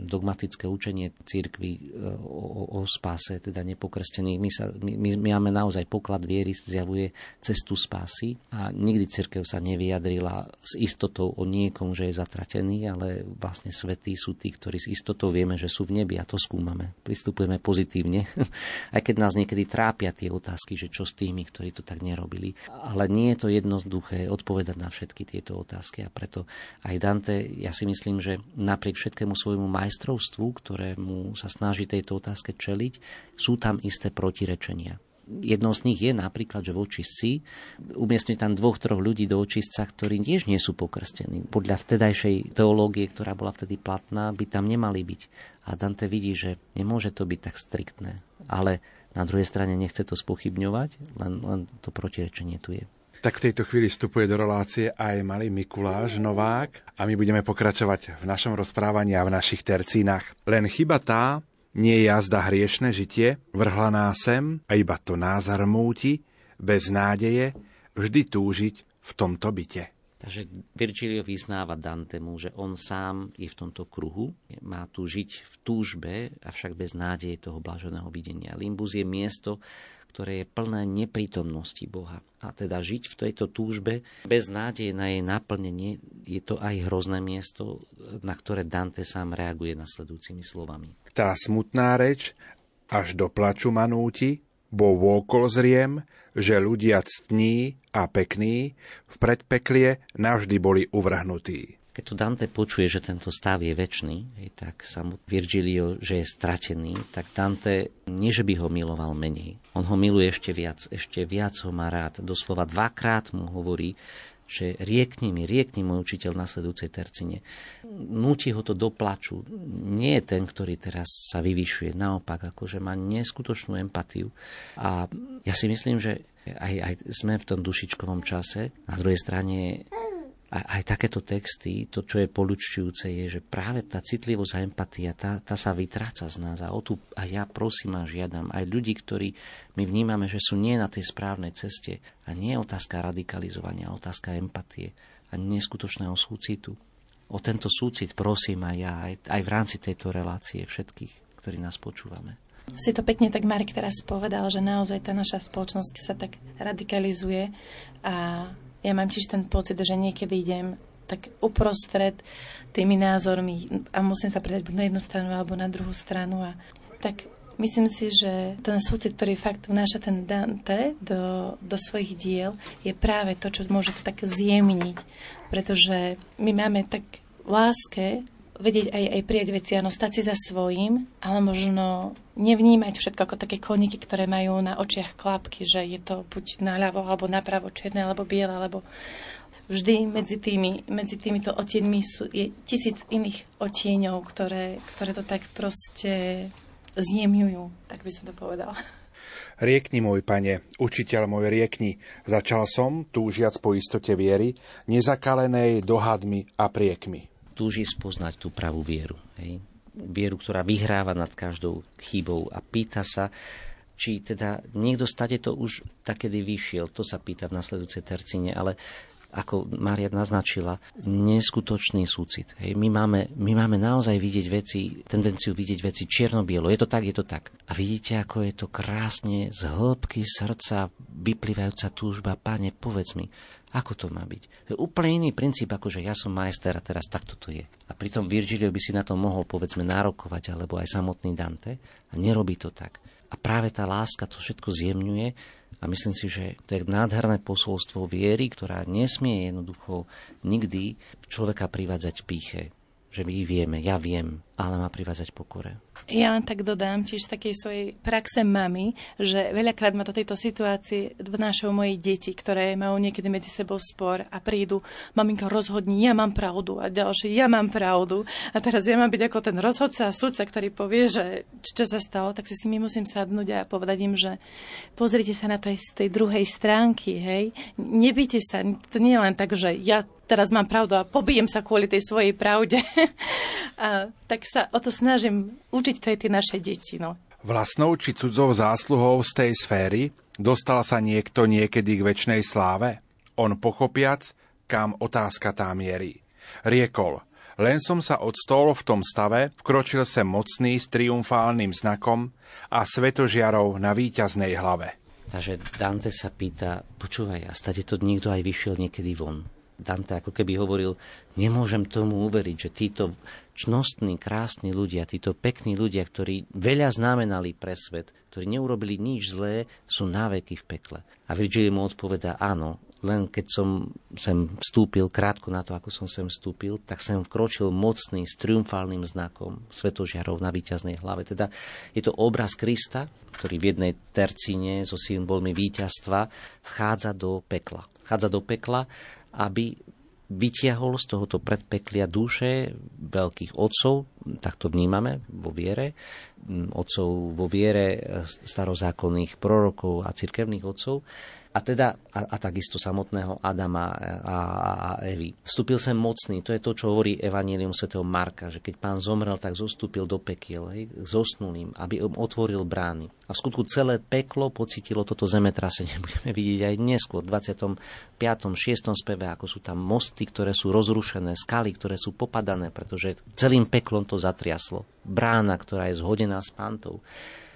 dogmatické učenie církvy e, o, o, spáse, teda nepokrstených. My, sa, my, my máme naozaj poklad viery, zjavuje cestu spásy a nikdy církev sa nevyjadrila s istotou o niekom, že je zatratený, ale vlastne svetí sú tí, ktorí s istotou to vieme, že sú v nebi a to skúmame. Pristupujeme pozitívne, aj keď nás niekedy trápia tie otázky, že čo s tými, ktorí to tak nerobili. Ale nie je to jednoduché odpovedať na všetky tieto otázky a preto aj Dante, ja si myslím, že napriek všetkému svojmu majstrovstvu, ktorému sa snaží tejto otázke čeliť, sú tam isté protirečenia jednou z nich je napríklad, že v očistci umiestňuje tam dvoch, troch ľudí do očistca, ktorí tiež nie sú pokrstení. Podľa vtedajšej teológie, ktorá bola vtedy platná, by tam nemali byť. A Dante vidí, že nemôže to byť tak striktné. Ale na druhej strane nechce to spochybňovať, len, len to protirečenie tu je. Tak v tejto chvíli vstupuje do relácie aj malý Mikuláš Novák a my budeme pokračovať v našom rozprávaní a v našich tercínach. Len chyba tá, nie je jazda hriešne žitie, vrhla nás sem a iba to názar múti, bez nádeje, vždy túžiť v tomto byte. Takže Virgilio vyznáva Dantemu, že on sám je v tomto kruhu, má tu žiť v túžbe, avšak bez nádeje toho blaženého videnia. Limbus je miesto, ktoré je plné neprítomnosti Boha. A teda žiť v tejto túžbe bez nádeje na jej naplnenie je to aj hrozné miesto, na ktoré Dante sám reaguje nasledujúcimi slovami. Tá smutná reč až do plaču manúti, bo vôkol zriem, že ľudia ctní a pekní v predpeklie navždy boli uvrhnutí. Keď tu Dante počuje, že tento stav je väčší, tak sa mu Virgilio, že je stratený, tak Dante nie, že by ho miloval menej. On ho miluje ešte viac, ešte viac ho má rád. Doslova dvakrát mu hovorí, že riekni mi, riekni môj učiteľ na sledujúcej tercine. Núti ho to do plaču. Nie je ten, ktorý teraz sa vyvyšuje. Naopak, akože má neskutočnú empatiu. A ja si myslím, že aj, aj sme v tom dušičkovom čase. Na druhej strane a aj takéto texty, to, čo je polučujúce, je, že práve tá citlivosť a empatia, tá, tá sa vytráca z nás. A, o tu, a ja prosím a žiadam aj ľudí, ktorí my vnímame, že sú nie na tej správnej ceste. A nie je otázka radikalizovania, otázka empatie a neskutočného súcitu. O tento súcit prosím aj ja, aj, aj v rámci tejto relácie všetkých, ktorí nás počúvame. Si to pekne tak Marek teraz povedal, že naozaj tá naša spoločnosť sa tak radikalizuje a ja mám tiež ten pocit, že niekedy idem tak uprostred tými názormi a musím sa predať buď na jednu stranu alebo na druhú stranu a tak myslím si, že ten súcit, ktorý fakt vnáša ten Dante do, do svojich diel, je práve to, čo môže to tak zjemniť. Pretože my máme tak v láske vedieť aj, aj prijať veci, áno, stať si za svojím, ale možno nevnímať všetko ako také koniky, ktoré majú na očiach klapky, že je to buď naľavo, alebo napravo, čierne, alebo biele, alebo vždy medzi, tými, medzi týmito otieňmi sú, je tisíc iných otieňov, ktoré, ktoré to tak proste zjemňujú, tak by som to povedala. Riekni, môj pane, učiteľ môj, riekni. Začal som, túžiac po istote viery, nezakalenej dohadmi a priekmi túži spoznať tú pravú vieru. Hej? Vieru, ktorá vyhráva nad každou chybou a pýta sa, či teda niekto stade to už takedy vyšiel, to sa pýta v nasledujúcej tercine, ale ako Maria naznačila, neskutočný súcit. Hej. My, máme, my máme naozaj vidieť veci, tendenciu vidieť veci čierno-bielo. Je to tak, je to tak. A vidíte, ako je to krásne z hĺbky srdca vyplývajúca túžba. Pane, povedz mi, ako to má byť? To je úplne iný princíp, ako že ja som majster a teraz takto to je. A pritom Virgilio by si na to mohol, povedzme, nárokovať, alebo aj samotný Dante. A nerobí to tak. A práve tá láska to všetko zjemňuje a myslím si, že to je nádherné posolstvo viery, ktorá nesmie jednoducho nikdy človeka privádzať píche. Že my vieme, ja viem, ale má privádzať pokore. Ja len tak dodám tiež z takej svojej praxe mamy, že veľakrát ma do tejto situácie vnášajú moje deti, ktoré majú niekedy medzi sebou spor a prídu, maminka rozhodni, ja mám pravdu a ďalší, ja mám pravdu. A teraz ja mám byť ako ten rozhodca a sudca, ktorý povie, že čo sa stalo, tak si s nimi musím sadnúť a povedať im, že pozrite sa na to aj z tej druhej stránky, hej. Nebýte sa, to nie je len tak, že ja teraz mám pravdu a pobijem sa kvôli tej svojej pravde. a tak sa o to snažím učiť to aj tie naše deti. No. Vlastnou či cudzou zásluhou z tej sféry dostal sa niekto niekedy k väčšnej sláve? On pochopiac, kam otázka tá mierí. Riekol, len som sa odstol v tom stave, vkročil sem mocný s triumfálnym znakom a svetožiarov na víťaznej hlave. Takže Dante sa pýta, počúvaj, a stade to niekto aj vyšiel niekedy von. Dante ako keby hovoril, nemôžem tomu uveriť, že títo čnostní, krásni ľudia, títo pekní ľudia, ktorí veľa znamenali pre svet, ktorí neurobili nič zlé, sú náveky v pekle. A Virgil mu odpovedá, áno, len keď som sem vstúpil, krátko na to, ako som sem vstúpil, tak sem vkročil mocný s triumfálnym znakom svetožiarov na víťaznej hlave. Teda je to obraz Krista, ktorý v jednej tercíne so symbolmi víťazstva vchádza do pekla. Vchádza do pekla aby vytiahol z tohoto predpeklia duše veľkých otcov, tak to vnímame vo viere, otcov vo viere starozákonných prorokov a cirkevných otcov, a teda a, a takisto samotného Adama a, a Evy. Vstúpil sem mocný, to je to, čo hovorí Evangelium svätého Marka, že keď pán zomrel, tak zostúpil do pekiel, hej, zosnulým, aby otvoril brány. A v skutku celé peklo pocitilo toto zemetrasenie. Budeme vidieť aj neskôr, v 25. 6. speve, ako sú tam mosty, ktoré sú rozrušené, skaly, ktoré sú popadané, pretože celým peklom to zatriaslo. Brána, ktorá je zhodená s pántou.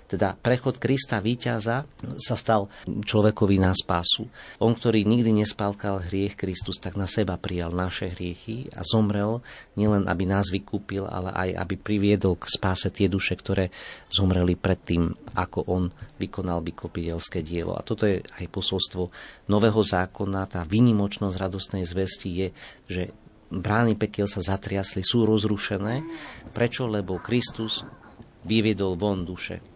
Teda prechod Krista víťaza sa stal človekovi na spásu. On, ktorý nikdy nespálkal hriech Kristus, tak na seba prijal naše hriechy a zomrel nielen, aby nás vykúpil, ale aj, aby priviedol k spáse tie duše, ktoré zomreli predtým, ako on vykonal vykopiteľské dielo. A toto je aj posolstvo nového zákona, tá výnimočnosť radostnej zvesti je, že brány pekiel sa zatriasli, sú rozrušené. Prečo? Lebo Kristus vyviedol von duše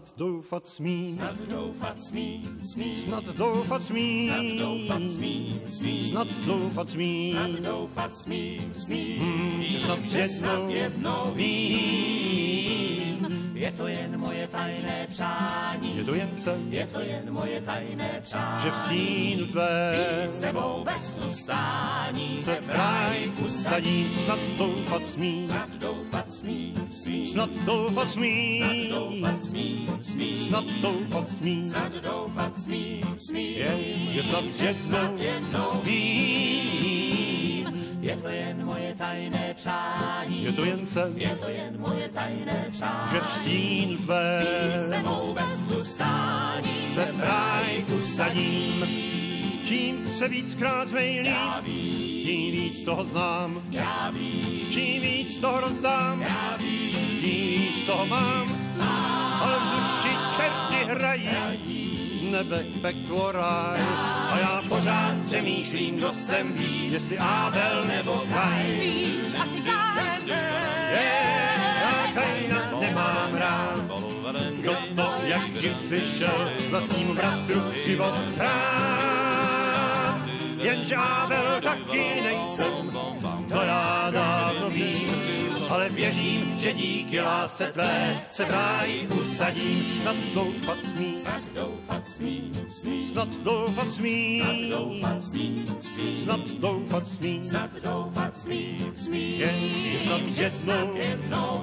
Snad doufat smí, snad doufat smí, smí, snad doufat smí, snad doufat smí, smí, snad doufat smí, snad doufat smí, smí, hmm, že snad jednou, jednou vím. Je to jen moje tajné přání, je to jen sen, je to jen moje tajné přání, že v stínu tvé, být s tebou bez ustání, se v rájku sadí, snad doufat smí, snad doufat smí, snad doufat smím, snad doufat smím, je, je snad jednou. Vím, je to jen moje tajné přání, je to jen sen, je to jen moje tajné přání, že stín tvé tebou bez ustání. se v ráj usadím. Čím se víc krát zmejlím, tím víc toho znám. já vím, Čím víc toho rozdám, já vím, tím víc toho mám. Ale v duši čerti hrají, nebe, peklo, ráj. A já pořád přemýšlím, kdo jsem ví, jestli Abel nebo Kain. Je, já Kaina nemám rád. Kdo to, jak živ si šel, vlastnímu bratru život hrát. Jenže Abel taky nejsem, to já dávno vím, ale věřím, že díky lásce tvé se v ráji usadím. Snad doufat smí, doufat snad doufat smí, doufat smím, smím, snad doufat smí. snad doufat Je, je snad jednou jednou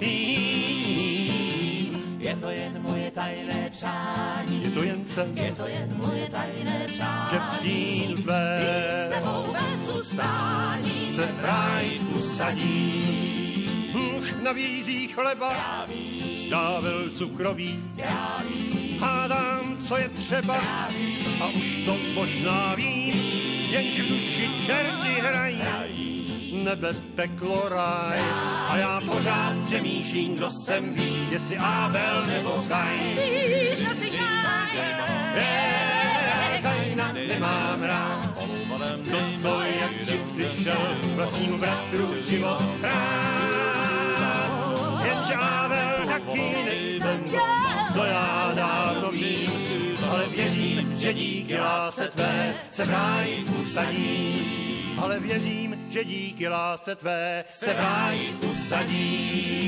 je to jen moje tajné přání, je to jen sen, je to jen moje tajné přání, že v stín tvé s tebou bez ustání se v ráji usadí. Bůh navízí chleba, dával cukrový, hádám, co je třeba, a už to možná vím, jenže v duši čerti hrají, nebe, peklo, ráj. A já pořád přemýšlím, kdo jsem ví, jestli Abel nebo Kain. Je, Kaina nemám rád, kdo to, jak živ si šel, vlastnímu bratru život hrát. Jenže Abel taky nejsem, to já dávno vím, ale věřím, že díky lásce tvé se v ráji usadí. Ale věřím, že díky lásce tvé se v ráji usadí.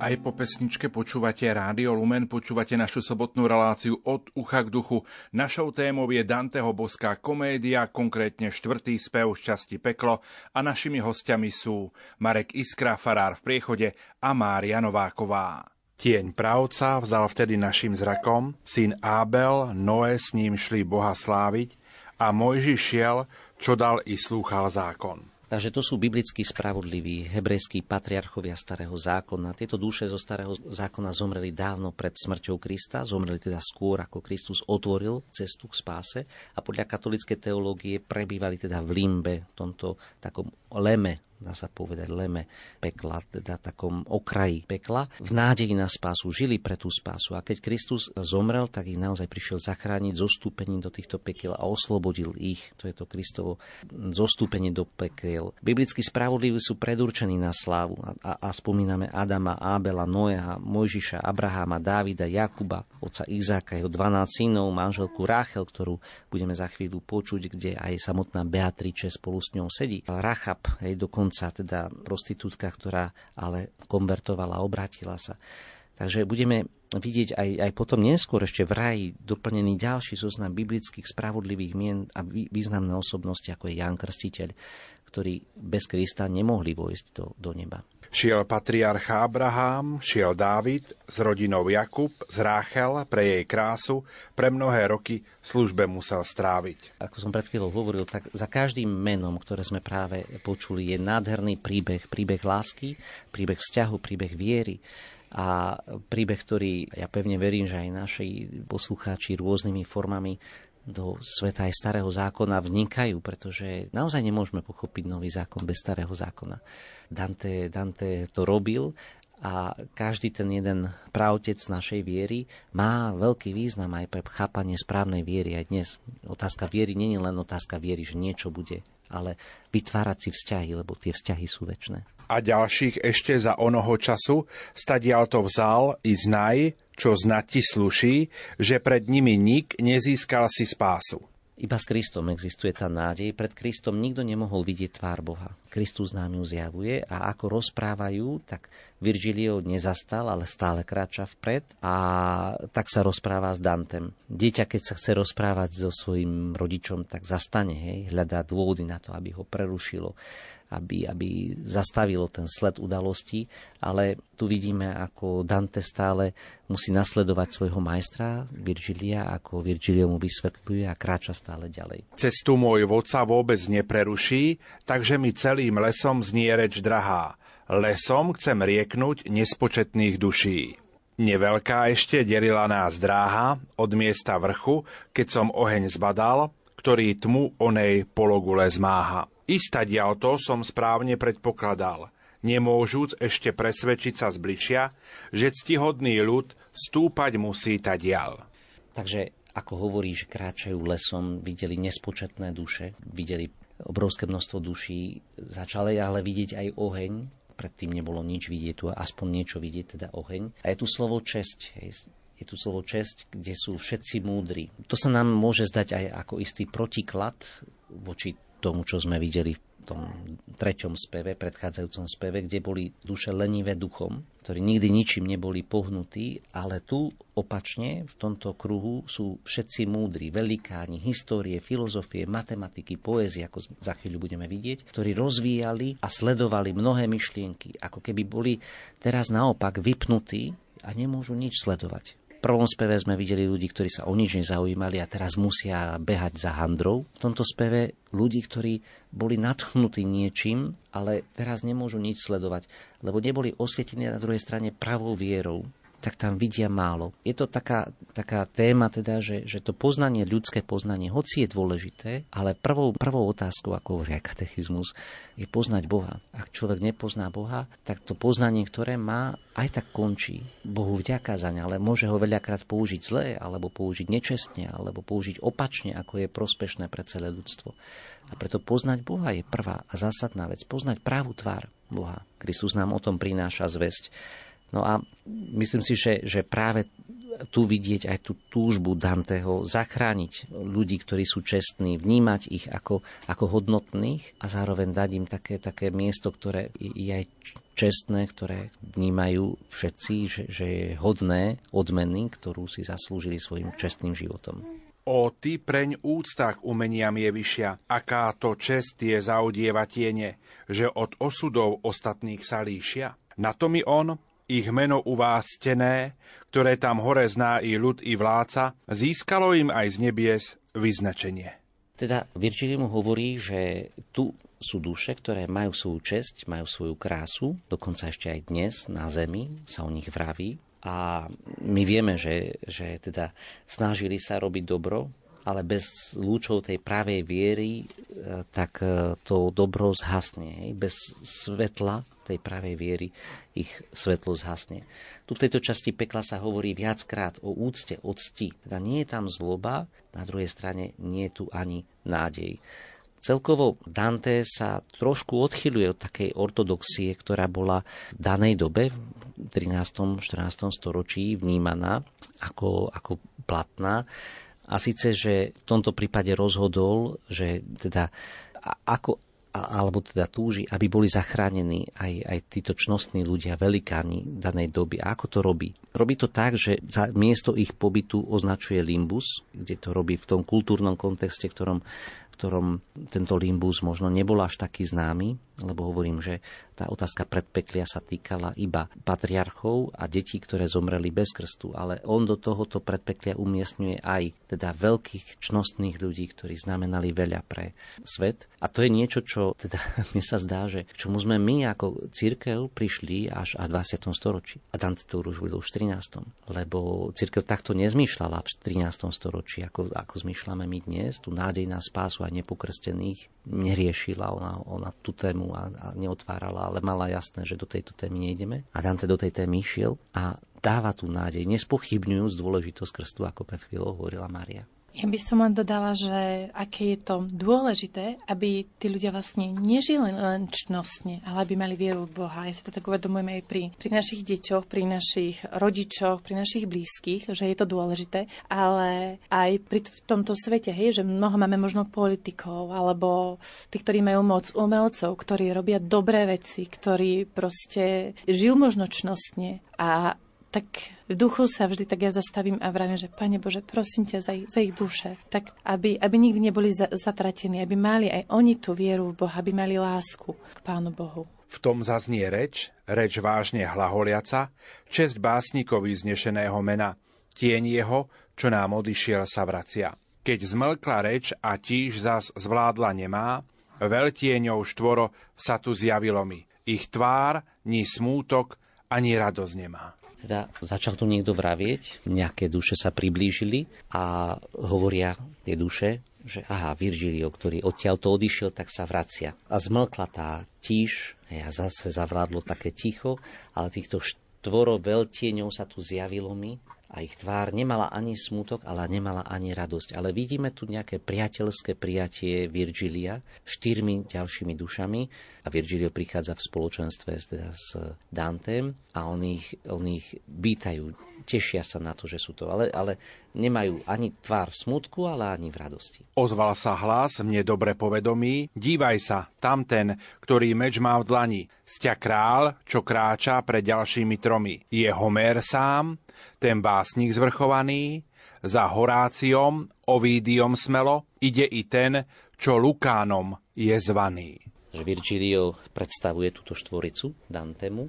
Aj po pesničke počúvate Rádio Lumen, počúvate našu sobotnú reláciu od ucha k duchu. Našou témou je Danteho boská komédia, konkrétne štvrtý spev z časti Peklo a našimi hostiami sú Marek Iskra, farár v priechode a Mária Nováková. Tieň pravca vzal vtedy našim zrakom, syn Ábel, Noé s ním šli Boha sláviť a Mojži šiel, čo dal i slúchal zákon. Takže to sú biblicky spravodliví hebrejskí patriarchovia starého zákona. Tieto duše zo starého zákona zomreli dávno pred smrťou Krista, zomreli teda skôr, ako Kristus otvoril cestu k spáse a podľa katolickej teológie prebývali teda v limbe, v tomto takom leme dá sa povedať, leme pekla, teda takom okraji pekla, v nádeji na spásu, žili pre tú spásu. A keď Kristus zomrel, tak ich naozaj prišiel zachrániť zostúpením do týchto pekiel a oslobodil ich. To je to Kristovo zostúpenie do pekiel. Biblicky spravodliví sú predurčení na slávu a, a, a spomíname Adama, Ábela, Noeha, Mojžiša, Abraháma, Dávida, Jakuba, otca Izáka, jeho 12 synov, manželku Ráchel, ktorú budeme za chvíľu počuť, kde aj samotná Beatriče spolu s ňou sedí. Rachab, jej dokonca teda prostitútka, ktorá ale konvertovala, obrátila sa. Takže budeme vidieť aj, aj potom neskôr ešte v raji doplnený ďalší zoznam biblických spravodlivých mien a významné osobnosti, ako je Jan Krstiteľ, ktorí bez Krista nemohli vojsť do, do neba. Šiel patriarcha Abraham, šiel Dávid s rodinou Jakub, z Ráchel pre jej krásu, pre mnohé roky v službe musel stráviť. Ako som pred chvíľou hovoril, tak za každým menom, ktoré sme práve počuli, je nádherný príbeh, príbeh lásky, príbeh vzťahu, príbeh viery a príbeh, ktorý ja pevne verím, že aj naši poslucháči rôznymi formami do sveta aj starého zákona vnikajú, pretože naozaj nemôžeme pochopiť nový zákon bez starého zákona. Dante, Dante to robil a každý ten jeden pravtec našej viery má veľký význam aj pre chápanie správnej viery aj dnes. Otázka viery nie je len otázka viery, že niečo bude, ale vytvárať si vzťahy, lebo tie vzťahy sú väčšie. A ďalších ešte za onoho času stadial to vzal i znaj, čo znať ti sluší, že pred nimi nik nezískal si spásu. Iba s Kristom existuje tá nádej. Pred Kristom nikto nemohol vidieť tvár Boha. Kristus nám ju zjavuje a ako rozprávajú, tak Virgilio nezastal, ale stále kráča vpred a tak sa rozpráva s Dantem. Dieťa, keď sa chce rozprávať so svojím rodičom, tak zastane, hej, hľadá dôvody na to, aby ho prerušilo aby, aby zastavilo ten sled udalostí, ale tu vidíme, ako Dante stále musí nasledovať svojho majstra Virgilia, ako Virgilio mu vysvetľuje a kráča stále ďalej. Cestu môj vodca vôbec nepreruší, takže mi celým lesom znie reč drahá. Lesom chcem rieknúť nespočetných duší. Neveľká ešte delila nás dráha od miesta vrchu, keď som oheň zbadal, ktorý tmu onej pologule zmáha. Istadia o to som správne predpokladal, nemôžúc ešte presvedčiť sa zbližia, že ctihodný ľud stúpať musí dial. Takže ako hovorí, že kráčajú lesom, videli nespočetné duše, videli obrovské množstvo duší, začali ale vidieť aj oheň, predtým nebolo nič vidieť, tu aspoň niečo vidieť, teda oheň. A je tu slovo česť, je tu slovo česť, kde sú všetci múdri. To sa nám môže zdať aj ako istý protiklad voči tomu, čo sme videli v tom treťom speve, predchádzajúcom speve, kde boli duše lenivé duchom, ktorí nikdy ničím neboli pohnutí, ale tu opačne v tomto kruhu sú všetci múdri, velikáni, histórie, filozofie, matematiky, poézie, ako za chvíľu budeme vidieť, ktorí rozvíjali a sledovali mnohé myšlienky, ako keby boli teraz naopak vypnutí a nemôžu nič sledovať prvom speve sme videli ľudí, ktorí sa o nič nezaujímali a teraz musia behať za handrou. V tomto speve ľudí, ktorí boli nadchnutí niečím, ale teraz nemôžu nič sledovať, lebo neboli osvietení na druhej strane pravou vierou tak tam vidia málo. Je to taká, taká téma, teda, že, že to poznanie, ľudské poznanie, hoci je dôležité, ale prvou, prvou otázkou, ako hovorí katechizmus, je poznať Boha. Ak človek nepozná Boha, tak to poznanie, ktoré má, aj tak končí. Bohu vďaka za ne, ale môže ho veľakrát použiť zle, alebo použiť nečestne, alebo použiť opačne, ako je prospešné pre celé ľudstvo. A preto poznať Boha je prvá a zásadná vec. Poznať právu tvár Boha. Kristus nám o tom prináša zväzť No a myslím si, že, že práve tu vidieť aj tú túžbu Danteho zachrániť ľudí, ktorí sú čestní, vnímať ich ako, ako hodnotných a zároveň dať im také, také miesto, ktoré je aj čestné, ktoré vnímajú všetci, že, že je hodné odmeny, ktorú si zaslúžili svojim čestným životom. O ty preň úctach umeniam je vyššia, aká to čest je zaudieva tiene, že od osudov ostatných sa líšia. Na to mi on, ich meno u vás stené, ktoré tam hore zná i ľud, i vláca, získalo im aj z nebies vyznačenie. Teda Virgilium hovorí, že tu sú duše, ktoré majú svoju česť, majú svoju krásu, dokonca ešte aj dnes na Zemi sa o nich vraví. A my vieme, že, že teda snažili sa robiť dobro, ale bez lúčov tej pravej viery, e, tak e, to dobro zhasne. Bez svetla tej pravej viery ich svetlo zhasne. Tu v tejto časti pekla sa hovorí viackrát o úcte, o cti. Teda nie je tam zloba, na druhej strane nie je tu ani nádej. Celkovo Dante sa trošku odchyluje od takej ortodoxie, ktorá bola v danej dobe, v 13. 14. storočí, vnímaná ako, ako platná. A síce, že v tomto prípade rozhodol, že teda ako, alebo teda túži, aby boli zachránení aj, aj títo čnostní ľudia, velikáni danej doby. A ako to robí? Robí to tak, že za miesto ich pobytu označuje limbus, kde to robí v tom kultúrnom kontexte, v ktorom, ktorom tento limbus možno nebol až taký známy, lebo hovorím, že tá otázka predpeklia sa týkala iba patriarchov a detí, ktoré zomreli bez krstu, ale on do tohoto predpeklia umiestňuje aj teda veľkých čnostných ľudí, ktorí znamenali veľa pre svet. A to je niečo, čo teda mi sa zdá, že čomu sme my ako církev prišli až v 20. storočí. A Dante to už v 13. Lebo církev takto nezmýšľala v 13. storočí, ako, ako zmýšľame my dnes. Tu nádej na spásu nepokrstených neriešila ona, ona tú tému a, a neotvárala, ale mala jasné, že do tejto témy nejdeme. A Dante do tej témy išiel a dáva tú nádej, nespochybňujúc dôležitosť krstu, ako pred chvíľou hovorila Mária. Ja by som len dodala, že aké je to dôležité, aby tí ľudia vlastne nežili len čnostne, ale aby mali vieru v Boha. Ja sa to tak uvedomujem aj pri, pri našich deťoch, pri našich rodičoch, pri našich blízkych, že je to dôležité, ale aj pri v tomto svete, hej, že mnoho máme možno politikov, alebo tí, ktorí majú moc umelcov, ktorí robia dobré veci, ktorí proste žijú možno čnostne a tak v duchu sa vždy tak ja zastavím a vravím, že Pane Bože, prosím ťa za ich, za ich duše, tak aby, aby nikdy neboli za, zatratení, aby mali aj oni tú vieru v Boha, aby mali lásku k Pánu Bohu. V tom zaznie reč, reč vážne hlaholiaca, česť básnikovi znešeného mena, tieň jeho, čo nám odišiel, sa vracia. Keď zmlkla reč a tíž zas zvládla nemá, veľtieňou štvoro sa tu zjavilo mi. Ich tvár, ni smútok, ani radosť nemá. Teda začal tu niekto vravieť, nejaké duše sa priblížili a hovoria tie duše, že aha, Virgilio, ktorý odtiaľ to odišiel, tak sa vracia. A zmlkla tá tíž, a zase zavládlo také ticho, ale týchto štvoro veľtieňov sa tu zjavilo mi a ich tvár nemala ani smutok, ale nemala ani radosť. Ale vidíme tu nejaké priateľské prijatie Virgilia štyrmi ďalšími dušami a Virgilio prichádza v spoločenstve teda s Dantem a oni ich, oni ich vítajú, tešia sa na to, že sú to, ale, ale nemajú ani tvár v smutku, ale ani v radosti. Ozval sa hlas, mne dobre povedomí, dívaj sa, tamten, ktorý meč má v dlani, sťa král, čo kráča pred ďalšími tromi. Je Homér sám, ten básnik zvrchovaný, za Horáciom, Ovídiom smelo, ide i ten, čo Lukánom je zvaný. Že Virgilio predstavuje túto štvoricu Dantemu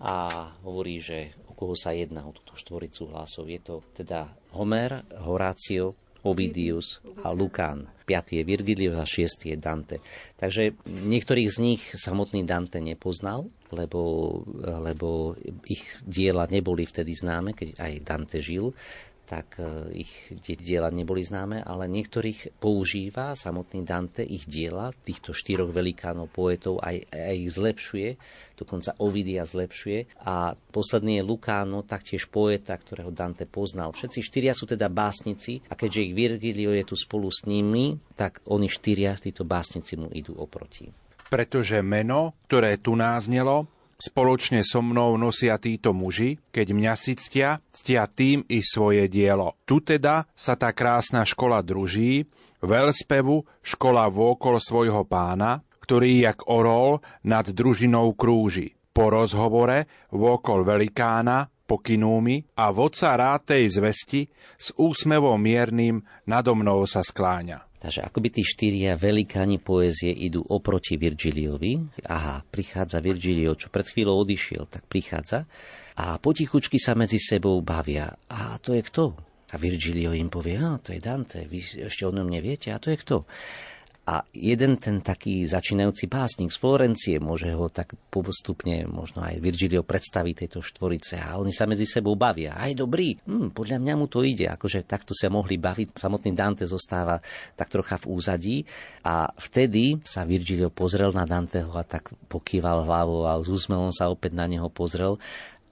a hovorí, že koho sa jedná o túto štvoricu hlasov. Je to teda Homer, Horácio, Ovidius a Lukán. Piatý je Virgilius a šiestý je Dante. Takže niektorých z nich samotný Dante nepoznal, lebo, lebo ich diela neboli vtedy známe, keď aj Dante žil tak e, ich diela neboli známe, ale niektorých používa samotný Dante ich diela, týchto štyroch velikánov poetov, aj, aj ich zlepšuje, dokonca Ovidia zlepšuje. A posledný je Lukáno, taktiež poeta, ktorého Dante poznal. Všetci štyria sú teda básnici a keďže ich Virgilio je tu spolu s nimi, tak oni štyria, títo básnici mu idú oproti. Pretože meno, ktoré tu náznelo, Spoločne so mnou nosia títo muži, keď mňa si ctia, ctia tým i svoje dielo. Tu teda sa tá krásna škola druží, veľspevu škola vôkol svojho pána, ktorý jak orol nad družinou krúži. Po rozhovore vôkol velikána pokynú mi a vodca rátej zvesti s úsmevom miernym nado mnou sa skláňa. Takže akoby tí štyria velikáni poézie idú oproti Virgiliovi. Aha, prichádza Virgilio, čo pred chvíľou odišiel, tak prichádza. A potichučky sa medzi sebou bavia. A to je kto? A Virgilio im povie, a to je Dante, vy ešte o ňom neviete, a to je kto? A jeden ten taký začínajúci básnik z Florencie, môže ho tak postupne možno aj Virgilio predstaviť tejto štvorice a oni sa medzi sebou bavia. Aj dobrý, hm, podľa mňa mu to ide, akože takto sa mohli baviť. Samotný Dante zostáva tak trocha v úzadí a vtedy sa Virgilio pozrel na Danteho a tak pokýval hlavou a s úsmevom sa opäť na neho pozrel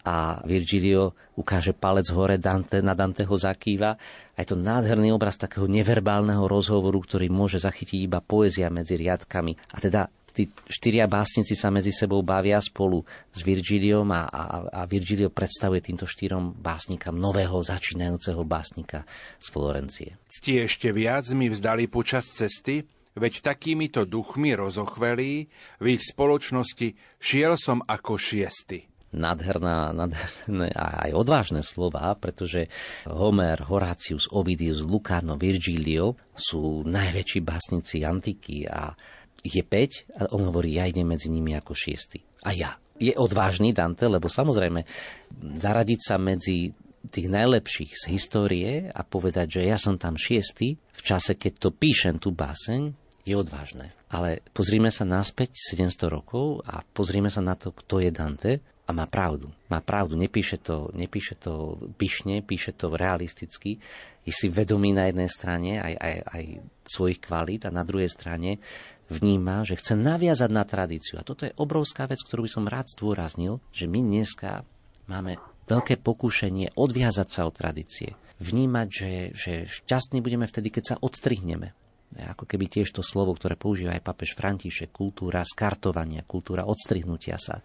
a Virgilio ukáže palec hore, Dante, na Danteho zakýva. A je to nádherný obraz takého neverbálneho rozhovoru, ktorý môže zachytiť iba poézia medzi riadkami. A teda tí štyria básnici sa medzi sebou bavia spolu s Virgiliom a, a, a Virgilio predstavuje týmto štyrom básnikam nového začínajúceho básnika z Florencie. Ste ešte viac mi vzdali počas cesty, veď takýmito duchmi rozochvelí v ich spoločnosti šiel som ako šiesty nádherná, nádherné a aj odvážne slova, pretože Homer, Horácius, Ovidius, Lucarno, Virgilio sú najväčší básnici antiky a je 5 a on hovorí, ja idem medzi nimi ako šiesty. A ja. Je odvážny Dante, lebo samozrejme zaradiť sa medzi tých najlepších z histórie a povedať, že ja som tam šiestý v čase, keď to píšem tú báseň, je odvážne. Ale pozrime sa naspäť 700 rokov a pozrime sa na to, kto je Dante a má pravdu. Má pravdu, nepíše to, nepíše to pyšne, píše to realisticky. Je si vedomý na jednej strane aj, aj, aj svojich kvalít a na druhej strane vníma, že chce naviazať na tradíciu. A toto je obrovská vec, ktorú by som rád zdôraznil, že my dneska máme veľké pokušenie odviazať sa od tradície. vnímať, že, že šťastní budeme vtedy, keď sa odstrihneme. Ako keby tiež to slovo, ktoré používa aj papež František, kultúra skartovania, kultúra odstrihnutia sa.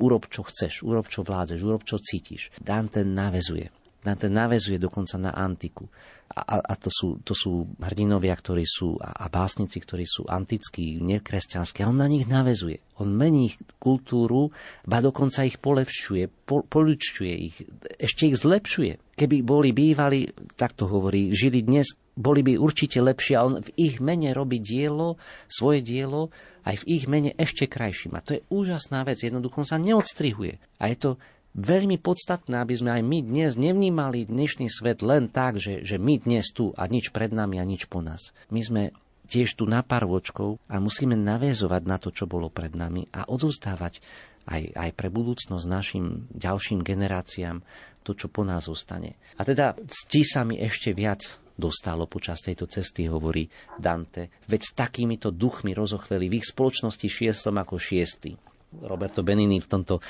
Urob, čo chceš, urob, čo vládzeš, urob, čo cítiš. Dante navezuje Dante navezuje dokonca na antiku. A, a, to, sú, to sú hrdinovia, ktorí sú, a, a básnici, ktorí sú antickí, nekresťanskí. A on na nich navezuje. On mení ich kultúru, ba dokonca ich polepšuje, po, poličuje ich, ešte ich zlepšuje. Keby boli bývali, tak to hovorí, žili dnes, boli by určite lepšie a on v ich mene robí dielo, svoje dielo, aj v ich mene ešte krajším. A to je úžasná vec, jednoducho on sa neodstrihuje. A je to veľmi podstatné, aby sme aj my dnes nevnímali dnešný svet len tak, že, že my dnes tu a nič pred nami a nič po nás. My sme tiež tu na pár vočkov a musíme naviezovať na to, čo bolo pred nami a odostávať aj, aj pre budúcnosť našim ďalším generáciám to, čo po nás zostane. A teda cti sa mi ešte viac dostalo počas tejto cesty, hovorí Dante. Veď s takýmito duchmi rozochveli v ich spoločnosti šiestom ako šiestý. Roberto Benini v tomto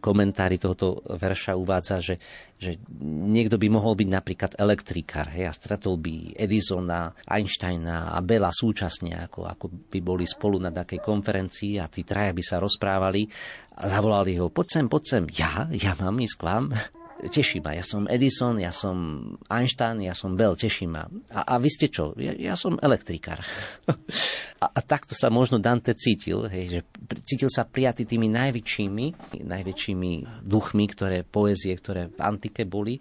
komentári tohoto verša uvádza, že, že niekto by mohol byť napríklad elektrikár hej, a stretol by Edisona, Einsteina a Bela súčasne, ako, ako by boli spolu na takej konferencii a tí traja by sa rozprávali a zavolali ho, poď sem, poď sem, ja, ja mám ísť k vám teší ma. Ja som Edison, ja som Einstein, ja som Bell, teší ma. A, a vy ste čo? Ja, ja som elektrikár. a, a takto sa možno Dante cítil, hej, že cítil sa prijatý tými najväčšími, najväčšími duchmi, ktoré poezie, ktoré v antike boli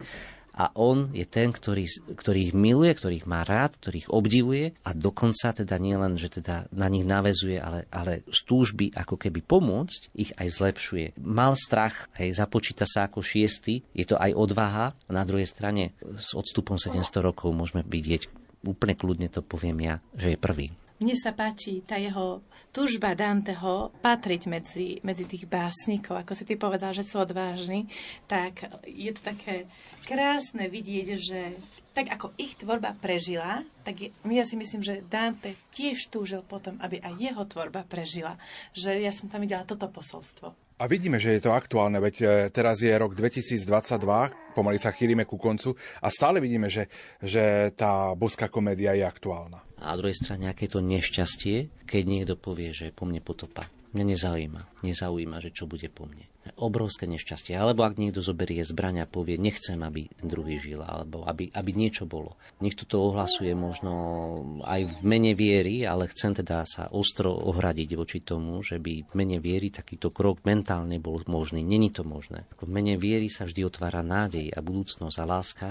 a on je ten, ktorý, ktorý ich miluje, ktorý ich má rád, ktorý ich obdivuje a dokonca teda nielen, že teda na nich navezuje, ale, ale z túžby ako keby pomôcť, ich aj zlepšuje. Mal strach, hej, započíta sa ako šiestý, je to aj odvaha, na druhej strane s odstupom 700 rokov môžeme vidieť, úplne kľudne to poviem ja, že je prvý. Mne sa páči tá jeho túžba Danteho patriť medzi, medzi tých básnikov, ako si ty povedal, že sú odvážni, tak je to také krásne vidieť, že tak ako ich tvorba prežila, tak je, ja si myslím, že Dante tiež túžil potom, aby aj jeho tvorba prežila. Že ja som tam videla toto posolstvo. A vidíme, že je to aktuálne, veď e, teraz je rok 2022, pomaly sa chýlime ku koncu a stále vidíme, že, že tá boská komédia je aktuálna. A druhej strane, aké to nešťastie, keď niekto povie, že po mne potopa. Mňa nezaujíma. Nezaujíma, že čo bude po mne. Obrovské nešťastie. Alebo ak niekto zoberie zbraň a povie, nechcem, aby druhý žil, alebo aby, aby niečo bolo. Niekto to ohlasuje možno aj v mene viery, ale chcem teda sa ostro ohradiť voči tomu, že by v mene viery takýto krok mentálne bol možný. Není to možné. V mene viery sa vždy otvára nádej a budúcnosť a láska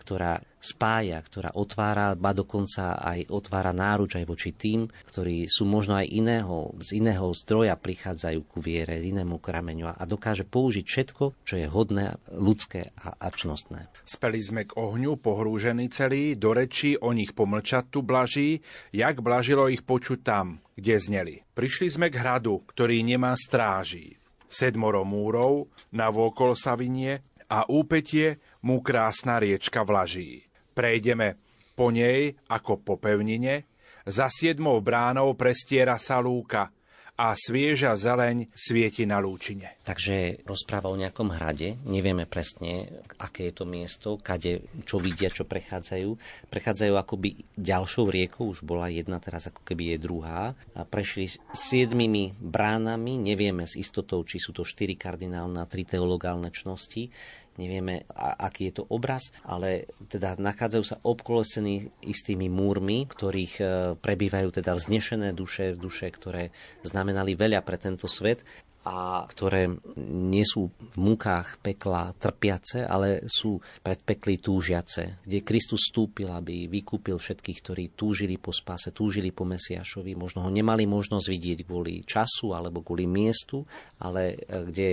ktorá spája, ktorá otvára, ba dokonca aj otvára náruč aj voči tým, ktorí sú možno aj iného, z iného zdroja prichádzajú ku viere, inému krameňu a dokáže použiť všetko, čo je hodné, ľudské a ačnostné. Speli sme k ohňu, pohrúžený celý, do rečí o nich pomlčať tu blaží, jak blažilo ich počuť tam, kde zneli. Prišli sme k hradu, ktorý nemá stráží. Sedmoro múrov, na vôkol sa vinie a úpetie mu krásna riečka vlaží. Prejdeme po nej ako po pevnine, za siedmou bránou prestiera sa lúka a svieža zeleň svieti na lúčine. Takže rozpráva o nejakom hrade, nevieme presne, aké je to miesto, kade, čo vidia, čo prechádzajú. Prechádzajú akoby ďalšou riekou, už bola jedna, teraz ako keby je druhá. A prešli siedmimi bránami, nevieme s istotou, či sú to štyri kardinálne a tri teologálne čnosti nevieme, aký je to obraz, ale teda nachádzajú sa obkolesení istými múrmi, ktorých e, prebývajú teda vznešené duše, duše, ktoré znamenali veľa pre tento svet a ktoré nie sú v múkách pekla trpiace, ale sú pred peklí túžiace, kde Kristus stúpil, aby vykúpil všetkých, ktorí túžili po spáse, túžili po Mesiašovi. Možno ho nemali možnosť vidieť kvôli času alebo kvôli miestu, ale e, kde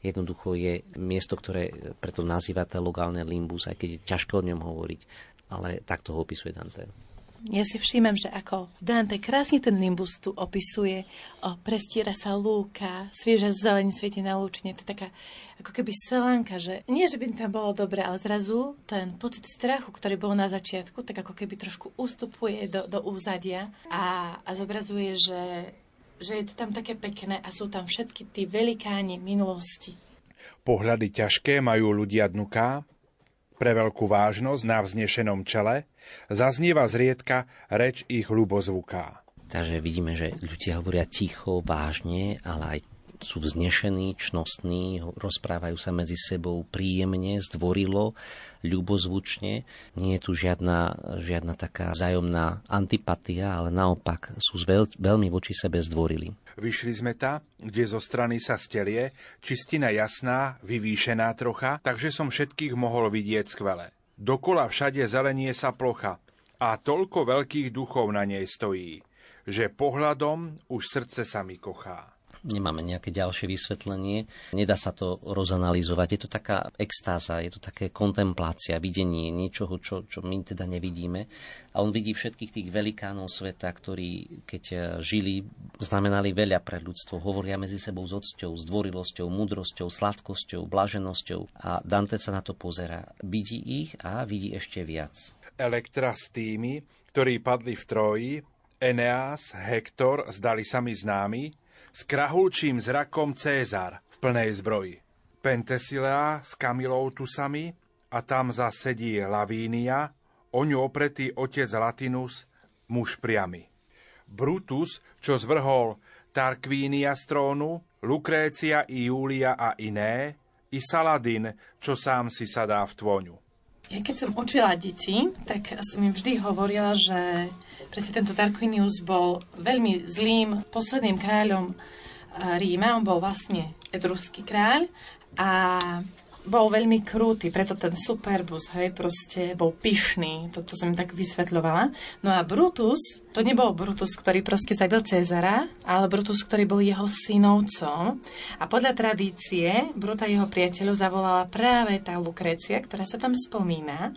Jednoducho je miesto, ktoré preto nazýva teologálne limbus, aj keď je ťažko o ňom hovoriť, ale takto ho opisuje Dante. Ja si všímam, že ako Dante krásne ten nimbus tu opisuje, o, prestiera sa lúka, svieža zeleň svieti na lúčne, to je taká ako keby selánka, že nie, že by tam bolo dobre, ale zrazu ten pocit strachu, ktorý bol na začiatku, tak ako keby trošku ustupuje do, do úzadia a, a zobrazuje, že že je to tam také pekné a sú tam všetky tí velikáni minulosti. Pohľady ťažké majú ľudia dnuká, Pre veľkú vážnosť na vznešenom čele zaznieva zriedka reč ich ľubozvuká. Takže vidíme, že ľudia hovoria ticho, vážne, ale aj sú vznešení, čnostní, rozprávajú sa medzi sebou príjemne, zdvorilo, ľubozvučne. Nie je tu žiadna, žiadna taká vzájomná antipatia, ale naopak sú veľ, veľmi voči sebe zdvorili. Vyšli sme ta, kde zo strany sa stelie, čistina jasná, vyvýšená trocha, takže som všetkých mohol vidieť skvele. Dokola všade zelenie sa plocha a toľko veľkých duchov na nej stojí, že pohľadom už srdce sa mi kochá nemáme nejaké ďalšie vysvetlenie. Nedá sa to rozanalizovať. Je to taká extáza, je to také kontemplácia, videnie niečoho, čo, čo my teda nevidíme. A on vidí všetkých tých velikánov sveta, ktorí, keď žili, znamenali veľa pre ľudstvo. Hovoria medzi sebou s odsťou, s dvorilosťou, múdrosťou, sladkosťou, blaženosťou. A Dante sa na to pozera. Vidí ich a vidí ešte viac. Elektra s tými, ktorí padli v Troji, Eneas, Hektor, zdali sa mi známi, s krahulčím zrakom Cézar v plnej zbroji. Pentesilea s Kamilou Tusami a tam za sedí Lavínia, o ňu opretý otec Latinus, muž priamy. Brutus, čo zvrhol Tarquínia z trónu, Lukrécia i Júlia a iné, i Saladin, čo sám si sadá v tvoňu. Ja keď som učila deti, tak som im vždy hovorila, že presne tento Tarquinius bol veľmi zlým posledným kráľom eh, Ríma. On bol vlastne etruský kráľ a bol veľmi krúty, preto ten superbus, hej, proste bol pyšný, toto som tak vysvetľovala. No a Brutus, to nebol Brutus, ktorý proste zabil Cezara, ale Brutus, ktorý bol jeho synovcom. A podľa tradície Bruta jeho priateľov zavolala práve tá Lukrécia, ktorá sa tam spomína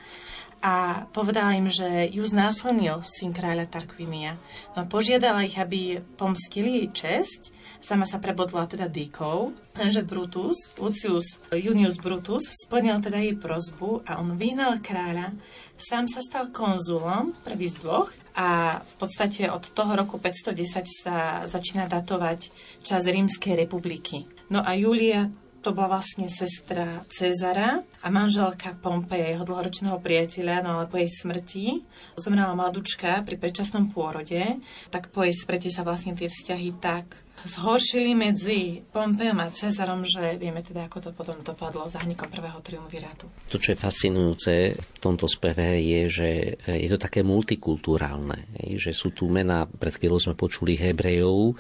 a povedala im, že ju znásilnil syn kráľa Tarquinia. No požiadala ich, aby pomstili jej česť, sama sa prebodla teda dýkou, lenže Brutus, Lucius Junius Brutus, splnil teda jej prozbu a on vyhnal kráľa, sám sa stal konzulom, prvý z dvoch, a v podstate od toho roku 510 sa začína datovať čas Rímskej republiky. No a Julia to bola vlastne sestra Cezara a manželka Pompeja, jeho dlhoročného priateľa, no ale po jej smrti zomrela mladučka pri predčasnom pôrode, tak po jej smrti sa vlastne tie vzťahy tak zhoršili medzi Pompejom a Cezarom, že vieme teda, ako to potom dopadlo zahnikom prvého triumvirátu. To, čo je fascinujúce v tomto speve, je, že je to také multikulturálne. Že sú tu mená, pred chvíľou sme počuli Hebrejov,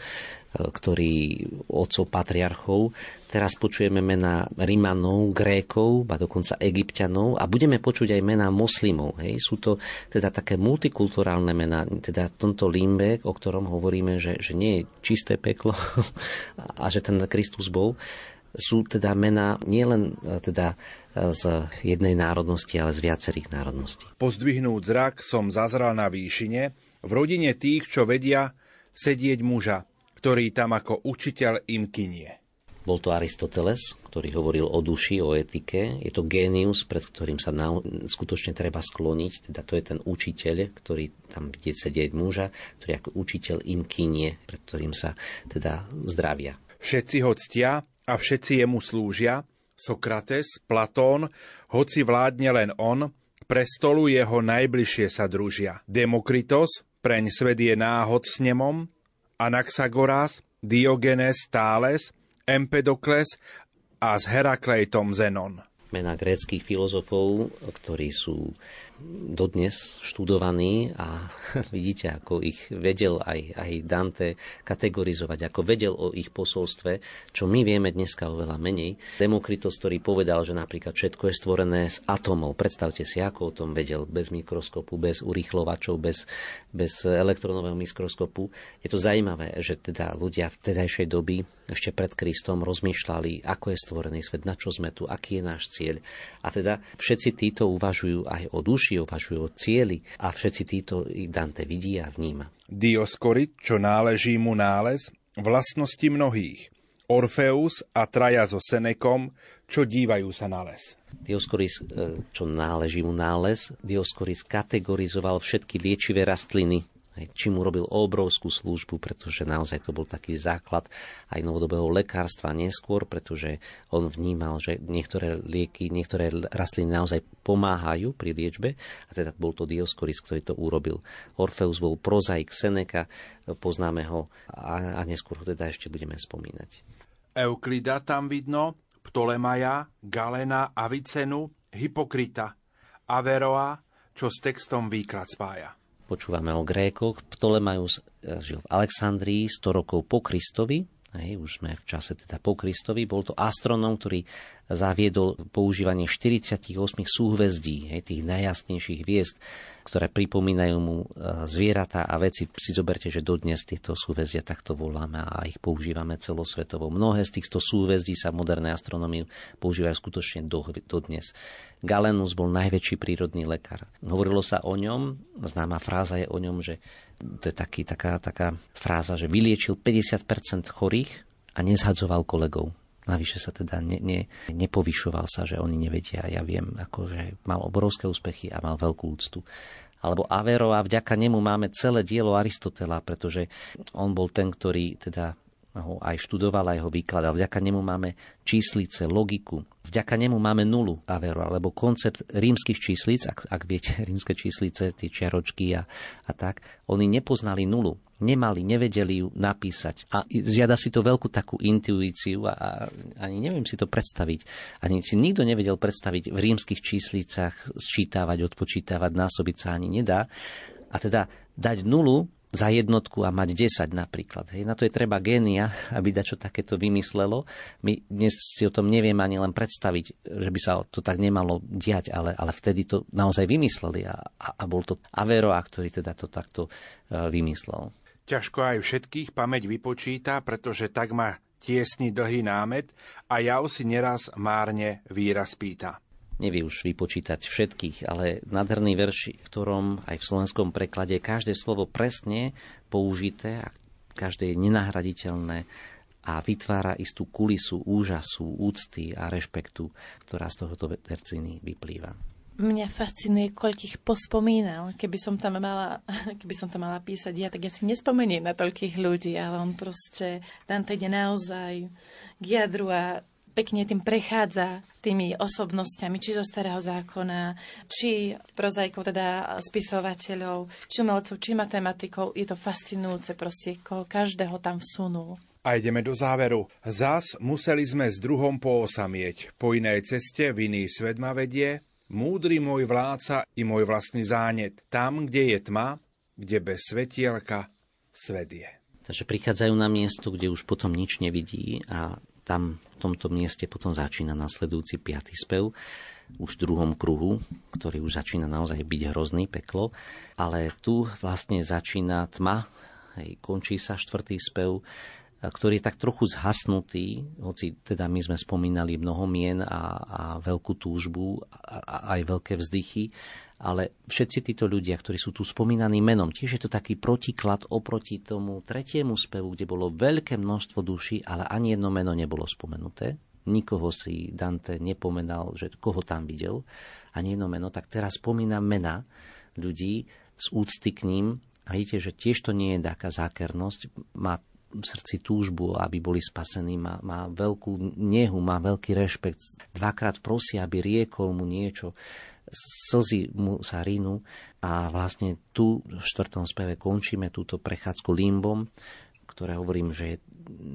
ktorí otcov patriarchov. Teraz počujeme mená Rimanov, Grékov, a dokonca Egyptianov a budeme počuť aj mená moslimov. Hej. Sú to teda také multikulturálne mená, teda tomto limbe, o ktorom hovoríme, že, že nie je čisté peklo a že ten Kristus bol, sú teda mená nielen e, teda e, z jednej národnosti, ale z viacerých národností. Pozdvihnúť zrak som zazral na výšine, v rodine tých, čo vedia sedieť muža, ktorý tam ako učiteľ im kynie. Bol to Aristoteles, ktorý hovoril o duši, o etike. Je to génius, pred ktorým sa na, skutočne treba skloniť. Teda to je ten učiteľ, ktorý tam vidieť sedieť muža, ktorý ako učiteľ im kynie, pred ktorým sa teda zdravia. Všetci ho ctia a všetci jemu slúžia. Sokrates, Platón, hoci vládne len on, pre stolu jeho najbližšie sa družia. Demokritos, preň svet je náhod s nemom, Anaxagoras, Diogenes Thales, Empedokles a s Herakleitom Zenon. Mená gréckých filozofov, ktorí sú dodnes študovaní a vidíte, ako ich vedel aj, aj Dante kategorizovať, ako vedel o ich posolstve, čo my vieme dneska oveľa menej. Demokritos, ktorý povedal, že napríklad všetko je stvorené z atomov. Predstavte si, ako o tom vedel bez mikroskopu, bez urýchlovačov, bez, bez elektronového mikroskopu. Je to zaujímavé, že teda ľudia v tedajšej doby ešte pred Kristom rozmýšľali, ako je stvorený svet, na čo sme tu, aký je náš cieľ. A teda všetci títo uvažujú aj o duši, uvažujú o cieli a všetci títo Dante vidí a vníma. Dioskorit, čo náleží mu nález, vlastnosti mnohých. Orfeus a traja so Senekom, čo dívajú sa na les. Dioskoris, e, čo náleží mu nález, Dioskoris kategorizoval všetky liečivé rastliny čím urobil obrovskú službu, pretože naozaj to bol taký základ aj novodobého lekárstva neskôr, pretože on vnímal, že niektoré lieky, niektoré rastliny naozaj pomáhajú pri liečbe a teda bol to Dioskoris, ktorý to urobil. Orfeus bol prozaik Seneca, poznáme ho a, a neskôr ho teda ešte budeme spomínať. Euklida tam vidno, Ptolemaja, Galena, Avicenu, Hypokrita, Averoa, čo s textom výklad spája. Počúvame o Grékoch. Ptolemajus eh, žil v Alexandrii 100 rokov po Kristovi. Hej, už sme v čase teda po Kristovi. Bol to astronóm, ktorý zaviedol používanie 48 súhvezdí, hej, tých najjasnejších hviezd, ktoré pripomínajú mu e, zvieratá a veci. Si zoberte, že dodnes tieto súhvezdia takto voláme a ich používame celosvetovo. Mnohé z týchto súhvezdí sa v modernej astronomii používajú skutočne do, dodnes. Galenus bol najväčší prírodný lekár. Hovorilo sa o ňom, známa fráza je o ňom, že to je taký, taká, taká fráza, že vyliečil 50% chorých a nezhadzoval kolegov. Navyše sa teda ne, ne, nepovyšoval sa, že oni nevedia. Ja viem, akože mal obrovské úspechy a mal veľkú úctu. Alebo Avero vďaka nemu máme celé dielo Aristotela, pretože on bol ten, ktorý teda ho aj študoval, aj ho vykladal. Vďaka nemu máme číslice, logiku. Vďaka nemu máme nulu Avero, alebo koncept rímskych číslic, ak, ak viete, rímske číslice, tie čiaročky a, a tak, oni nepoznali nulu nemali, nevedeli ju napísať. A žiada si to veľkú takú intuíciu a, a ani neviem si to predstaviť. Ani si nikto nevedel predstaviť v rímskych číslicach sčítavať, odpočítavať, násobiť sa ani nedá. A teda dať nulu za jednotku a mať 10 napríklad. Hej. Na to je treba génia, aby dačo takéto vymyslelo. My dnes si o tom neviem ani len predstaviť, že by sa to tak nemalo diať, ale, ale vtedy to naozaj vymysleli a, a, a bol to Averroa, ktorý teda to takto uh, vymyslel. Ťažko aj všetkých pamäť vypočíta, pretože tak má tiesni dlhý námet a ja si neraz márne výraz pýta. Nevie už vypočítať všetkých, ale nádherný verš, v ktorom aj v slovenskom preklade každé slovo presne použité a každé je nenahraditeľné a vytvára istú kulisu úžasu, úcty a rešpektu, ktorá z tohoto tercíny vyplýva. Mňa fascinuje, koľkých pospomínal. Keby som tam mala, keby som tam mala písať ja, tak ja si nespomeniem na toľkých ľudí, ale on proste, Dante ide naozaj k jadru a pekne tým prechádza tými osobnosťami, či zo starého zákona, či prozajkov, teda spisovateľov, či umelcov, či matematikov. Je to fascinujúce proste, koho každého tam vsunul. A ideme do záveru. Zas museli sme s druhom poosamieť. Po inej ceste v iný svet ma vedie, Múdry môj vládca i môj vlastný zánet. Tam, kde je tma, kde bez svetielka svet je. Takže prichádzajú na miesto, kde už potom nič nevidí a tam v tomto mieste potom začína nasledujúci piatý spev, už v druhom kruhu, ktorý už začína naozaj byť hrozný peklo, ale tu vlastne začína tma, hej, končí sa štvrtý spev ktorý je tak trochu zhasnutý, hoci teda my sme spomínali mnoho mien a, a veľkú túžbu a, a aj veľké vzdychy, ale všetci títo ľudia, ktorí sú tu spomínaní menom, tiež je to taký protiklad oproti tomu tretiemu spevu, kde bolo veľké množstvo duší, ale ani jedno meno nebolo spomenuté. Nikoho si Dante nepomenal, že koho tam videl, ani jedno meno, tak teraz spomína mena ľudí z úcty k ním. A vidíte, že tiež to nie je taká zákernosť, má v srdci túžbu, aby boli spasení, má, má veľkú nehu, má veľký rešpekt. Dvakrát prosí, aby riekol mu niečo, slzy mu sa rinú a vlastne tu v štvrtom speve končíme túto prechádzku limbom, ktoré hovorím, že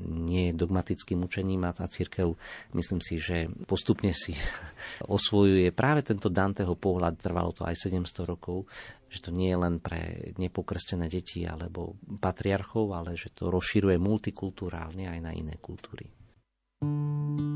nie je dogmatickým učením a tá církev, myslím si, že postupne si osvojuje práve tento Danteho pohľad, trvalo to aj 700 rokov, že to nie je len pre nepokrstené deti alebo patriarchov, ale že to rozširuje multikulturálne aj na iné kultúry. thank you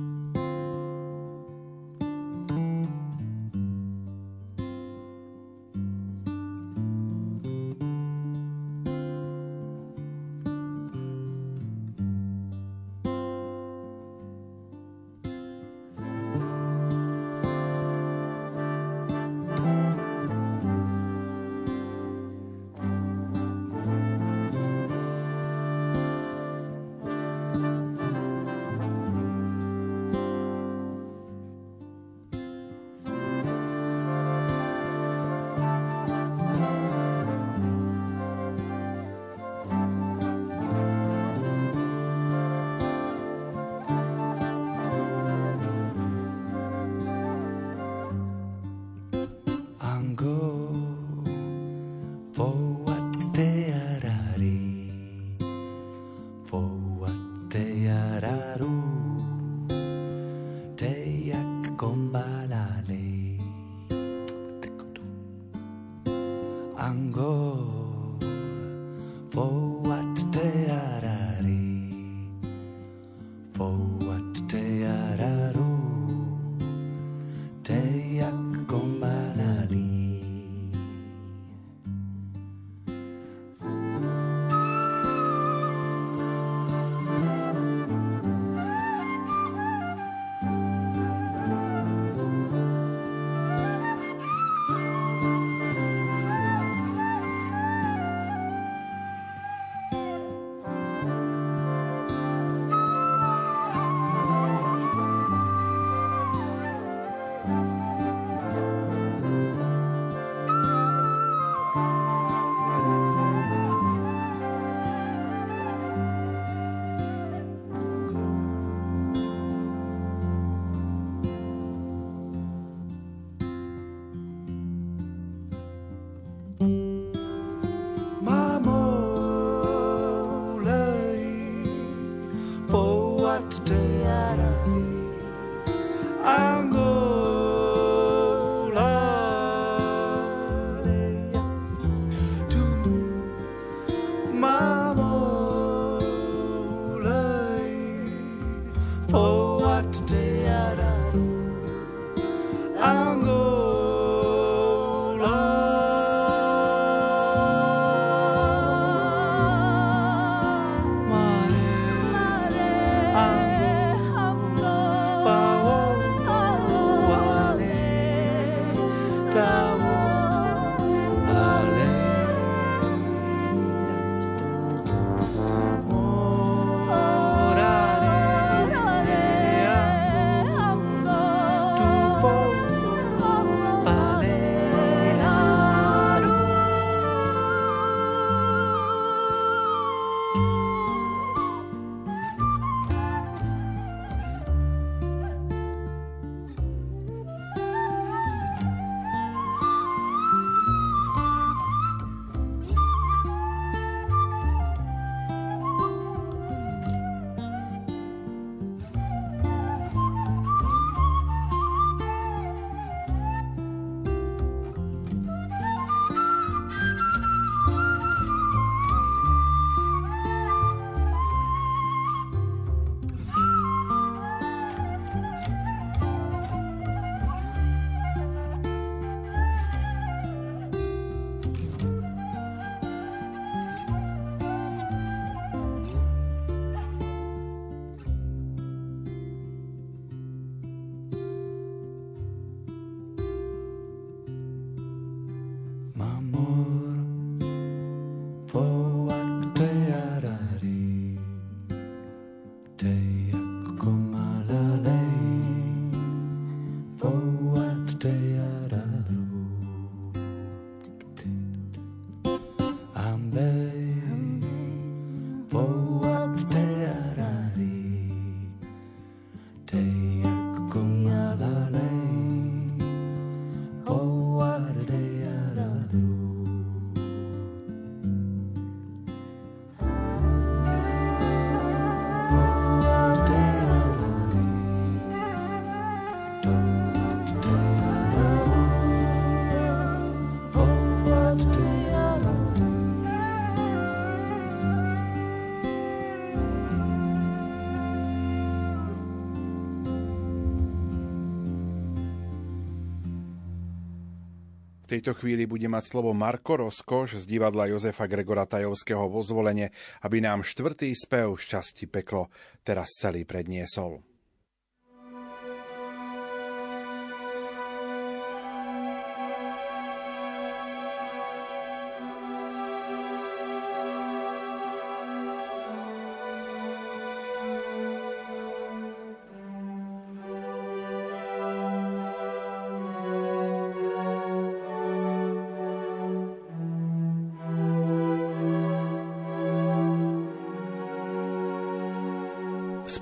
tejto chvíli bude mať slovo Marko Rozkoš z divadla Jozefa Gregora Tajovského vo zvolenie, aby nám štvrtý spev Šťastí peklo teraz celý predniesol.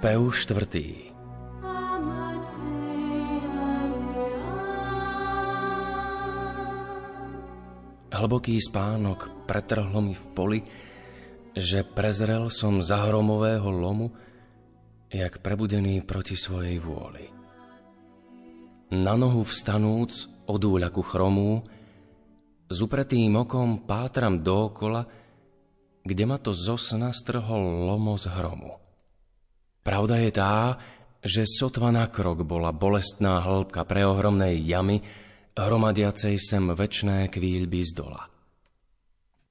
Spev štvrtý. Hlboký spánok pretrhlo mi v poli, že prezrel som zahromového lomu, jak prebudený proti svojej vôli. Na nohu vstanúc od úľaku chromú, s upretým okom pátram dookola, kde ma to zo sna strhol lomo z hromu. Pravda je tá, že sotva na krok bola bolestná hĺbka preohromnej jamy, hromadiacej sem večné kvíľby z dola.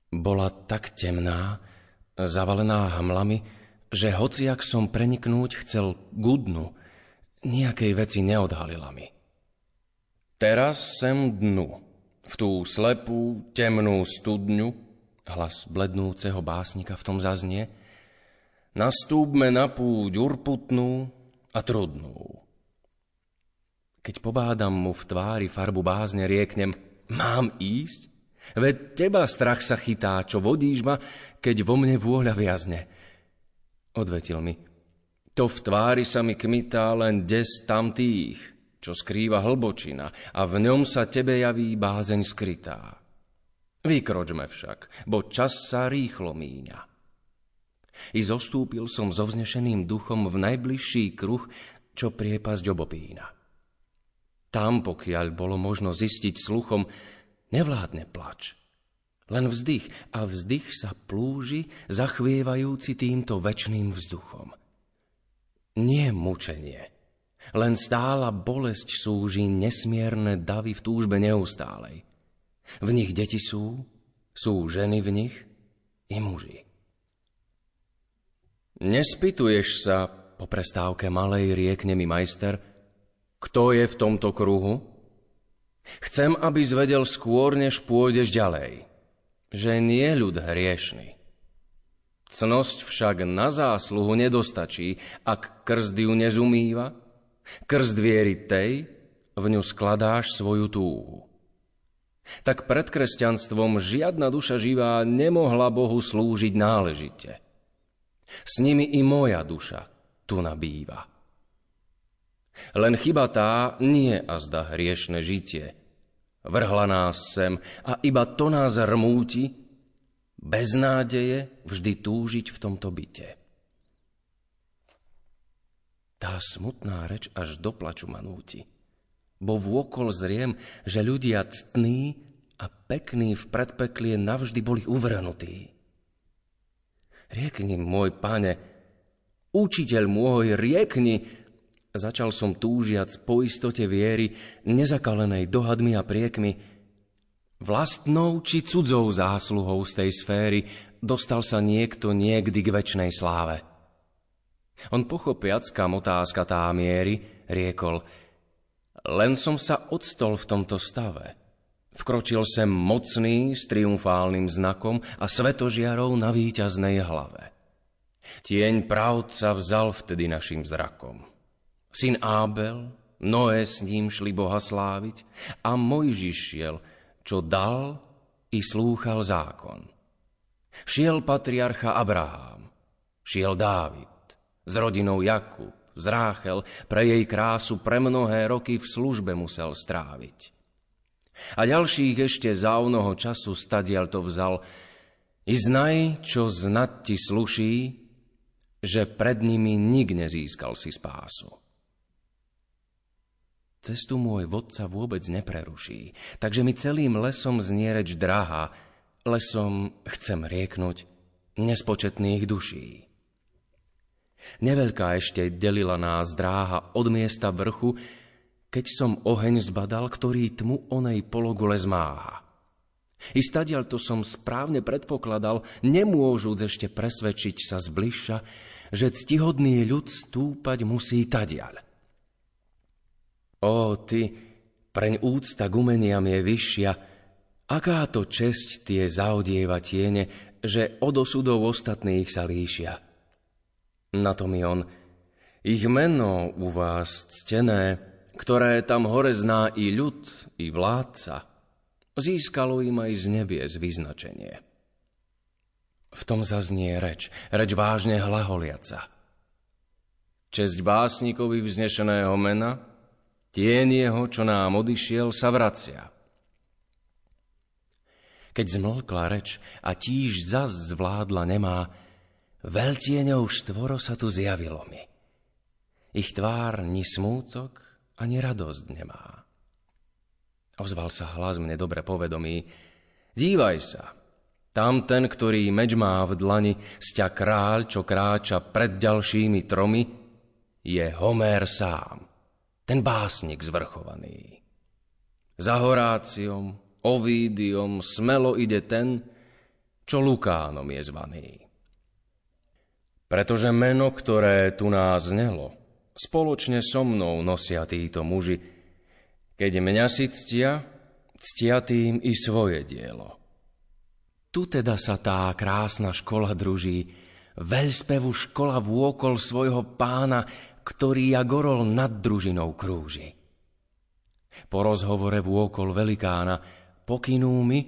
Bola tak temná, zavalená hmlami, že hociak som preniknúť chcel gudnu, nejakej veci neodhalila mi. Teraz sem dnu, v tú slepú, temnú studňu, hlas blednúceho básnika v tom zaznie, nastúpme na púť urputnú a trudnú. Keď pobádam mu v tvári farbu bázne, rieknem, mám ísť? Veď teba strach sa chytá, čo vodíš ma, keď vo mne vôľa viazne. Odvetil mi, to v tvári sa mi kmitá len des tamtých, čo skrýva hlbočina a v ňom sa tebe javí bázeň skrytá. Vykročme však, bo čas sa rýchlo míňa. I zostúpil som so vznešeným duchom v najbližší kruh, čo priepasť obopína. Tam, pokiaľ bolo možno zistiť sluchom, nevládne plač. Len vzdych a vzdych sa plúži, zachvievajúci týmto večným vzduchom. Nie mučenie, len stála bolesť súži nesmierne davy v túžbe neustálej. V nich deti sú, sú ženy v nich i muži. Nespituješ sa, po prestávke malej riekne mi majster, kto je v tomto kruhu? Chcem, aby zvedel skôr, než pôjdeš ďalej, že nie ľud hriešný. Cnosť však na zásluhu nedostačí, ak krst ju nezumýva, krst viery tej, v ňu skladáš svoju túhu. Tak pred kresťanstvom žiadna duša živá nemohla Bohu slúžiť náležite – s nimi i moja duša tu nabýva. Len chyba tá nie a zda hriešne žitie. Vrhla nás sem a iba to nás rmúti, bez nádeje vždy túžiť v tomto byte. Tá smutná reč až do plaču ma núti, bo vôkol zriem, že ľudia ctní a pekní v predpeklie navždy boli uvrhnutí. Riekni, môj pane, učiteľ môj, riekni, začal som túžiac po istote viery, nezakalenej dohadmi a priekmi, vlastnou či cudzou zásluhou z tej sféry dostal sa niekto niekdy k väčšnej sláve. On pochopiac, kam otázka tá miery, riekol, len som sa odstol v tomto stave – Vkročil sem mocný s triumfálnym znakom a svetožiarov na víťaznej hlave. Tieň pravca vzal vtedy našim zrakom. Syn Ábel, Noé s ním šli Boha sláviť a Mojžiš šiel, čo dal i slúchal zákon. Šiel patriarcha Abraham, šiel Dávid, s rodinou Jakub, z Ráchel, pre jej krásu pre mnohé roky v službe musel stráviť. A ďalších ešte za onoho času stadial to vzal. I znaj, čo znať ti sluší, že pred nimi nik nezískal si spásu. Cestu môj vodca vôbec nepreruší, takže mi celým lesom znie reč drahá, lesom chcem rieknuť nespočetných duší. Neveľká ešte delila nás dráha od miesta vrchu, keď som oheň zbadal, ktorý tmu onej pologule zmáha. I stadial to som správne predpokladal, nemôžúc ešte presvedčiť sa zbližša, že ctihodný ľud stúpať musí tadiaľ. Ó, ty, preň úcta k umeniam je vyššia, aká to česť tie zaodieva tiene, že od osudov ostatných sa líšia. Na to mi on, ich meno u vás ctené, ktoré tam hore zná i ľud, i vládca, získalo im aj z nebies vyznačenie. V tom zaznie reč, reč vážne hlaholiaca. Česť básnikovi vznešeného mena, tien jeho, čo nám odišiel, sa vracia. Keď zmlkla reč a tíž zas zvládla nemá, veľtieňou štvoro sa tu zjavilo mi. Ich tvár ni smútok, ani radosť nemá. Ozval sa hlas mne dobre povedomý. Dívaj sa, tam ten, ktorý meč má v dlani, sťa kráľ, čo kráča pred ďalšími tromi, je Homér sám, ten básnik zvrchovaný. Za Horáciom, Ovídiom smelo ide ten, čo Lukánom je zvaný. Pretože meno, ktoré tu nás znelo, spoločne so mnou nosia títo muži, keď mňa si ctia, ctia tým i svoje dielo. Tu teda sa tá krásna škola druží, veľspevu škola vôkol svojho pána, ktorý ja gorol nad družinou krúži. Po rozhovore vôkol velikána pokynú mi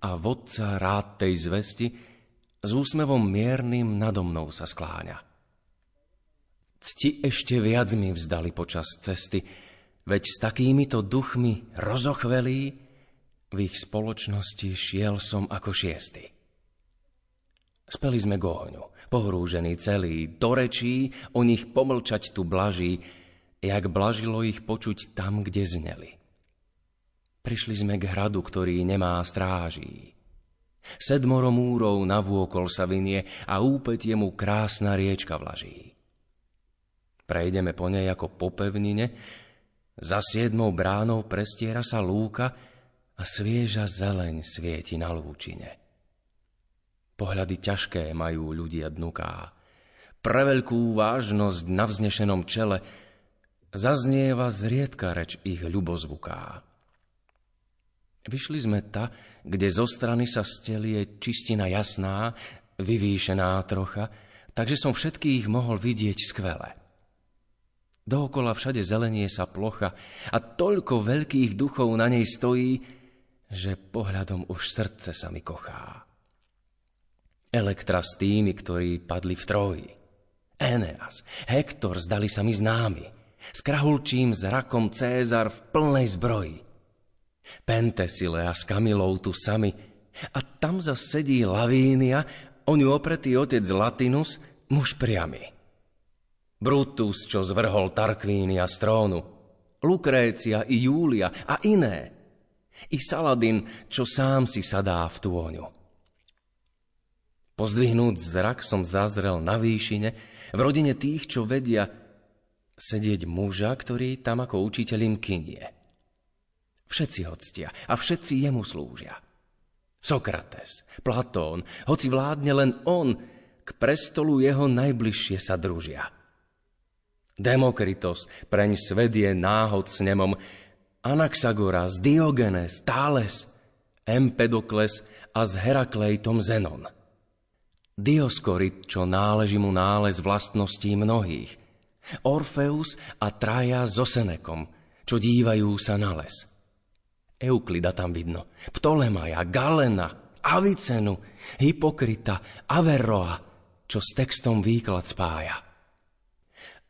a vodca rád tej zvesti s úsmevom miernym nado mnou sa skláňa. Cti ešte viac mi vzdali počas cesty, Veď s takýmito duchmi rozochvelí v ich spoločnosti šiel som ako šiesty. Speli sme k ohňu, pohrúžený celý, do rečí o nich pomlčať tu blaží, jak blažilo ich počuť tam, kde zneli. Prišli sme k hradu, ktorý nemá stráží. Sedmoro múrov navôkol sa vinie a úpäť mu krásna riečka vlaží. Prejdeme po nej ako po pevnine, za siedmou bránou prestiera sa lúka a svieža zeleň svieti na lúčine. Pohľady ťažké majú ľudia dnuká. Preveľkú vážnosť na vznešenom čele zaznieva zriedka reč ich ľubozvuká. Vyšli sme ta, kde zo strany sa stelie čistina jasná, vyvýšená trocha, takže som všetkých mohol vidieť skvele. Dookola všade zelenie sa plocha a toľko veľkých duchov na nej stojí, že pohľadom už srdce sa mi kochá. Elektra s tými, ktorí padli v Troji. Eneas, Hektor zdali sa mi známi. S krahulčím zrakom Cézar v plnej zbroji. Pentesilea s Kamilou tu sami. A tam zas sedí Lavínia, o ňu opretý otec Latinus, muž priamy. Brutus, čo zvrhol Tarkvínia z trónu, Lukrécia i Júlia a iné. I Saladin, čo sám si sadá v tôňu. Pozdvihnúť zrak som zazrel na výšine v rodine tých, čo vedia sedieť muža, ktorý tam ako učiteľ im kynie. Všetci ho ctia a všetci jemu slúžia. Sokrates, Platón, hoci vládne len on, k prestolu jeho najbližšie sa družia. Demokritos, preň svedie náhod s nemom, Anaxagoras, Diogenes, Thales, Empedokles a s Heraklejtom Zenon. Dioskorit, čo náleží mu nález vlastností mnohých. Orfeus a Traja so Senekom, čo dívajú sa na les. Euklida tam vidno, Ptolemaja, Galena, Avicenu, Hypokrita, Averroa, čo s textom výklad spája.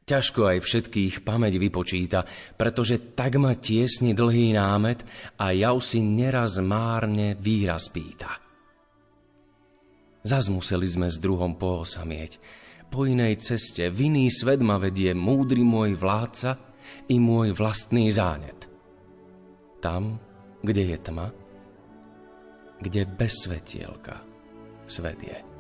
Ťažko aj všetkých pamäť vypočíta, pretože tak ma tiesni dlhý námet a jav si neraz márne výraz pýta. Zas museli sme s druhom poosamieť. Po inej ceste, v iný svet ma vedie múdry môj vládca i môj vlastný zánet. Tam, kde je tma, kde bez svetielka svet je.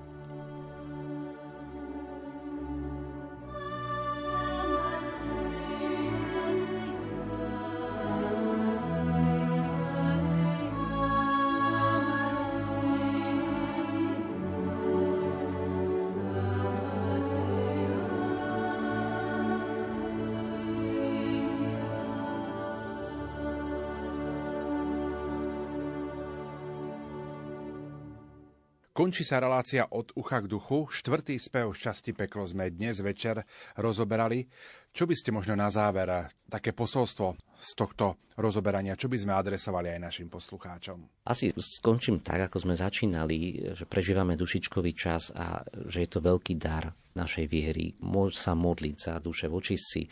Končí sa relácia od ucha k duchu. Štvrtý spev šťastí peklo sme dnes večer rozoberali. Čo by ste možno na záver, také posolstvo z tohto rozoberania, čo by sme adresovali aj našim poslucháčom? Asi skončím tak, ako sme začínali, že prežívame dušičkový čas a že je to veľký dar našej viery. Môž sa modliť za duše voči si,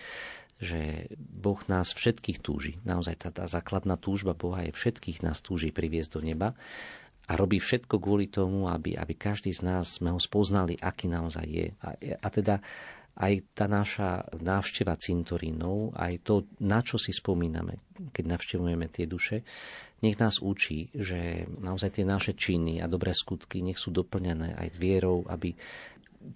že Boh nás všetkých túži. Naozaj tá, tá základná túžba Boha je všetkých nás túži priviesť do neba a robí všetko kvôli tomu, aby, aby každý z nás sme ho spoznali, aký naozaj je. A, a teda aj tá naša návšteva cintorínov, aj to, na čo si spomíname, keď navštevujeme tie duše, nech nás učí, že naozaj tie naše činy a dobré skutky nech sú doplnené aj vierou, aby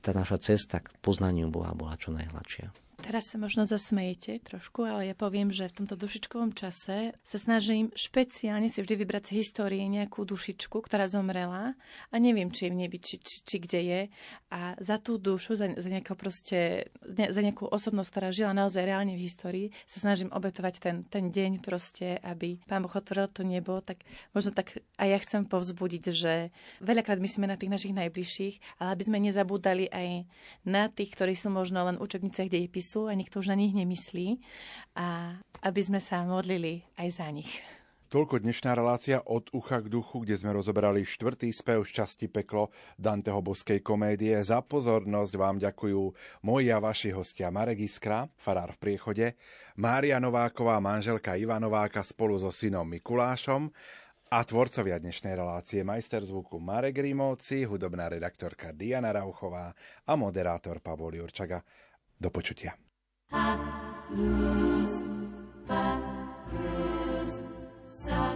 tá naša cesta k poznaniu Boha bola čo najhladšia. Teraz sa možno zasmejete trošku, ale ja poviem, že v tomto dušičkovom čase sa snažím špeciálne si vždy vybrať z histórie nejakú dušičku, ktorá zomrela a neviem, či je v nebi, či, či, či kde je. A za tú dušu, za, za, nejakú proste, za nejakú osobnosť, ktorá žila naozaj reálne v histórii, sa snažím obetovať ten, ten deň proste, aby Pán Boh otvoril to nebo, tak možno tak aj ja chcem povzbudiť, že veľakrát myslíme na tých našich najbližších, ale aby sme nezabúdali aj na tých, ktorí sú možno len učebnice dejepisu, sú a nikto už na nich nemyslí a aby sme sa modlili aj za nich. Toľko dnešná relácia od ucha k duchu, kde sme rozoberali štvrtý spev časti Peklo Danteho boskej komédie. Za pozornosť vám ďakujú moji a vaši hostia Marek Iskra, farár v priechode, Mária Nováková, manželka Iva Nováka spolu so synom Mikulášom a tvorcovia dnešnej relácie majster zvuku Marek Rímovci, hudobná redaktorka Diana Rauchová a moderátor Pavol Jurčaga. Do počutia. Ha, luz, pa, luz, sa,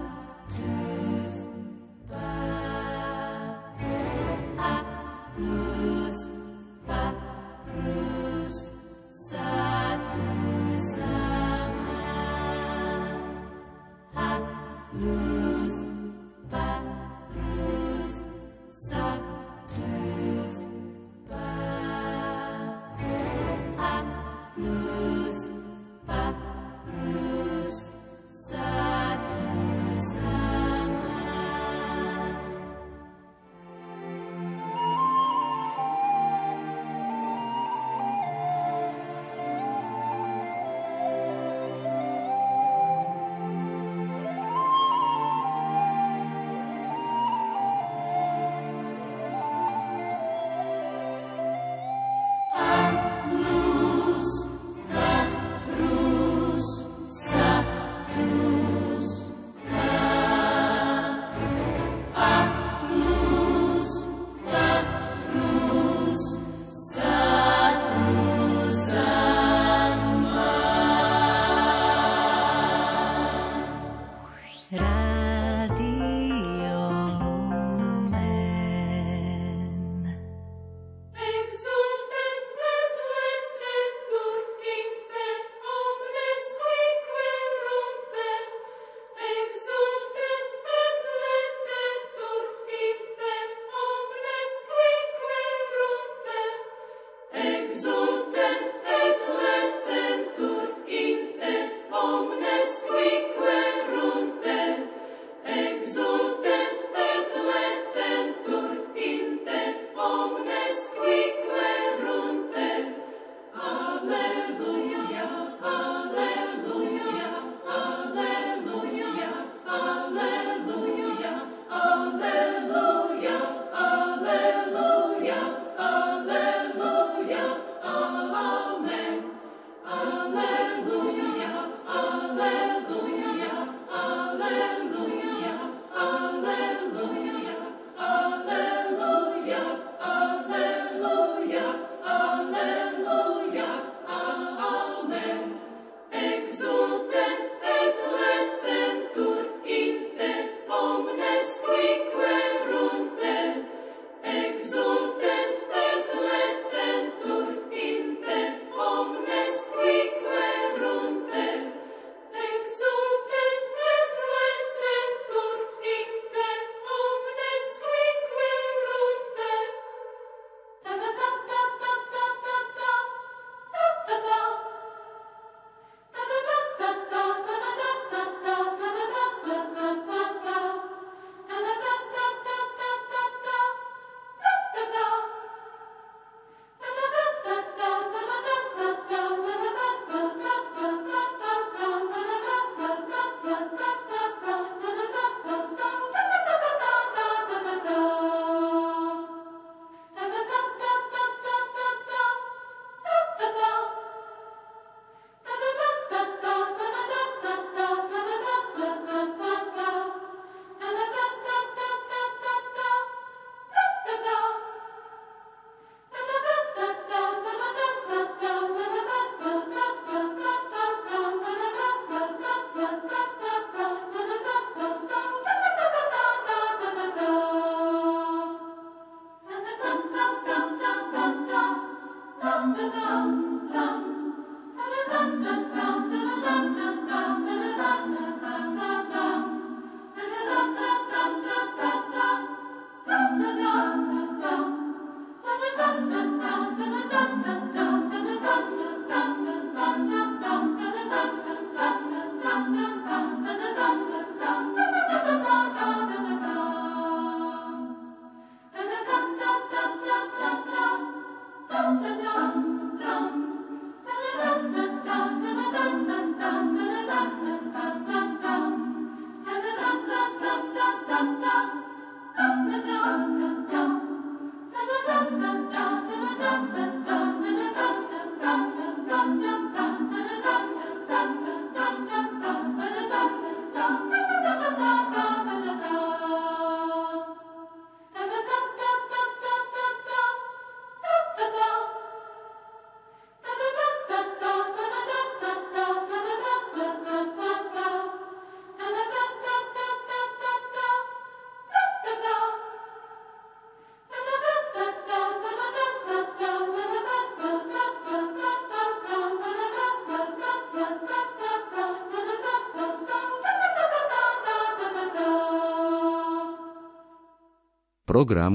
программ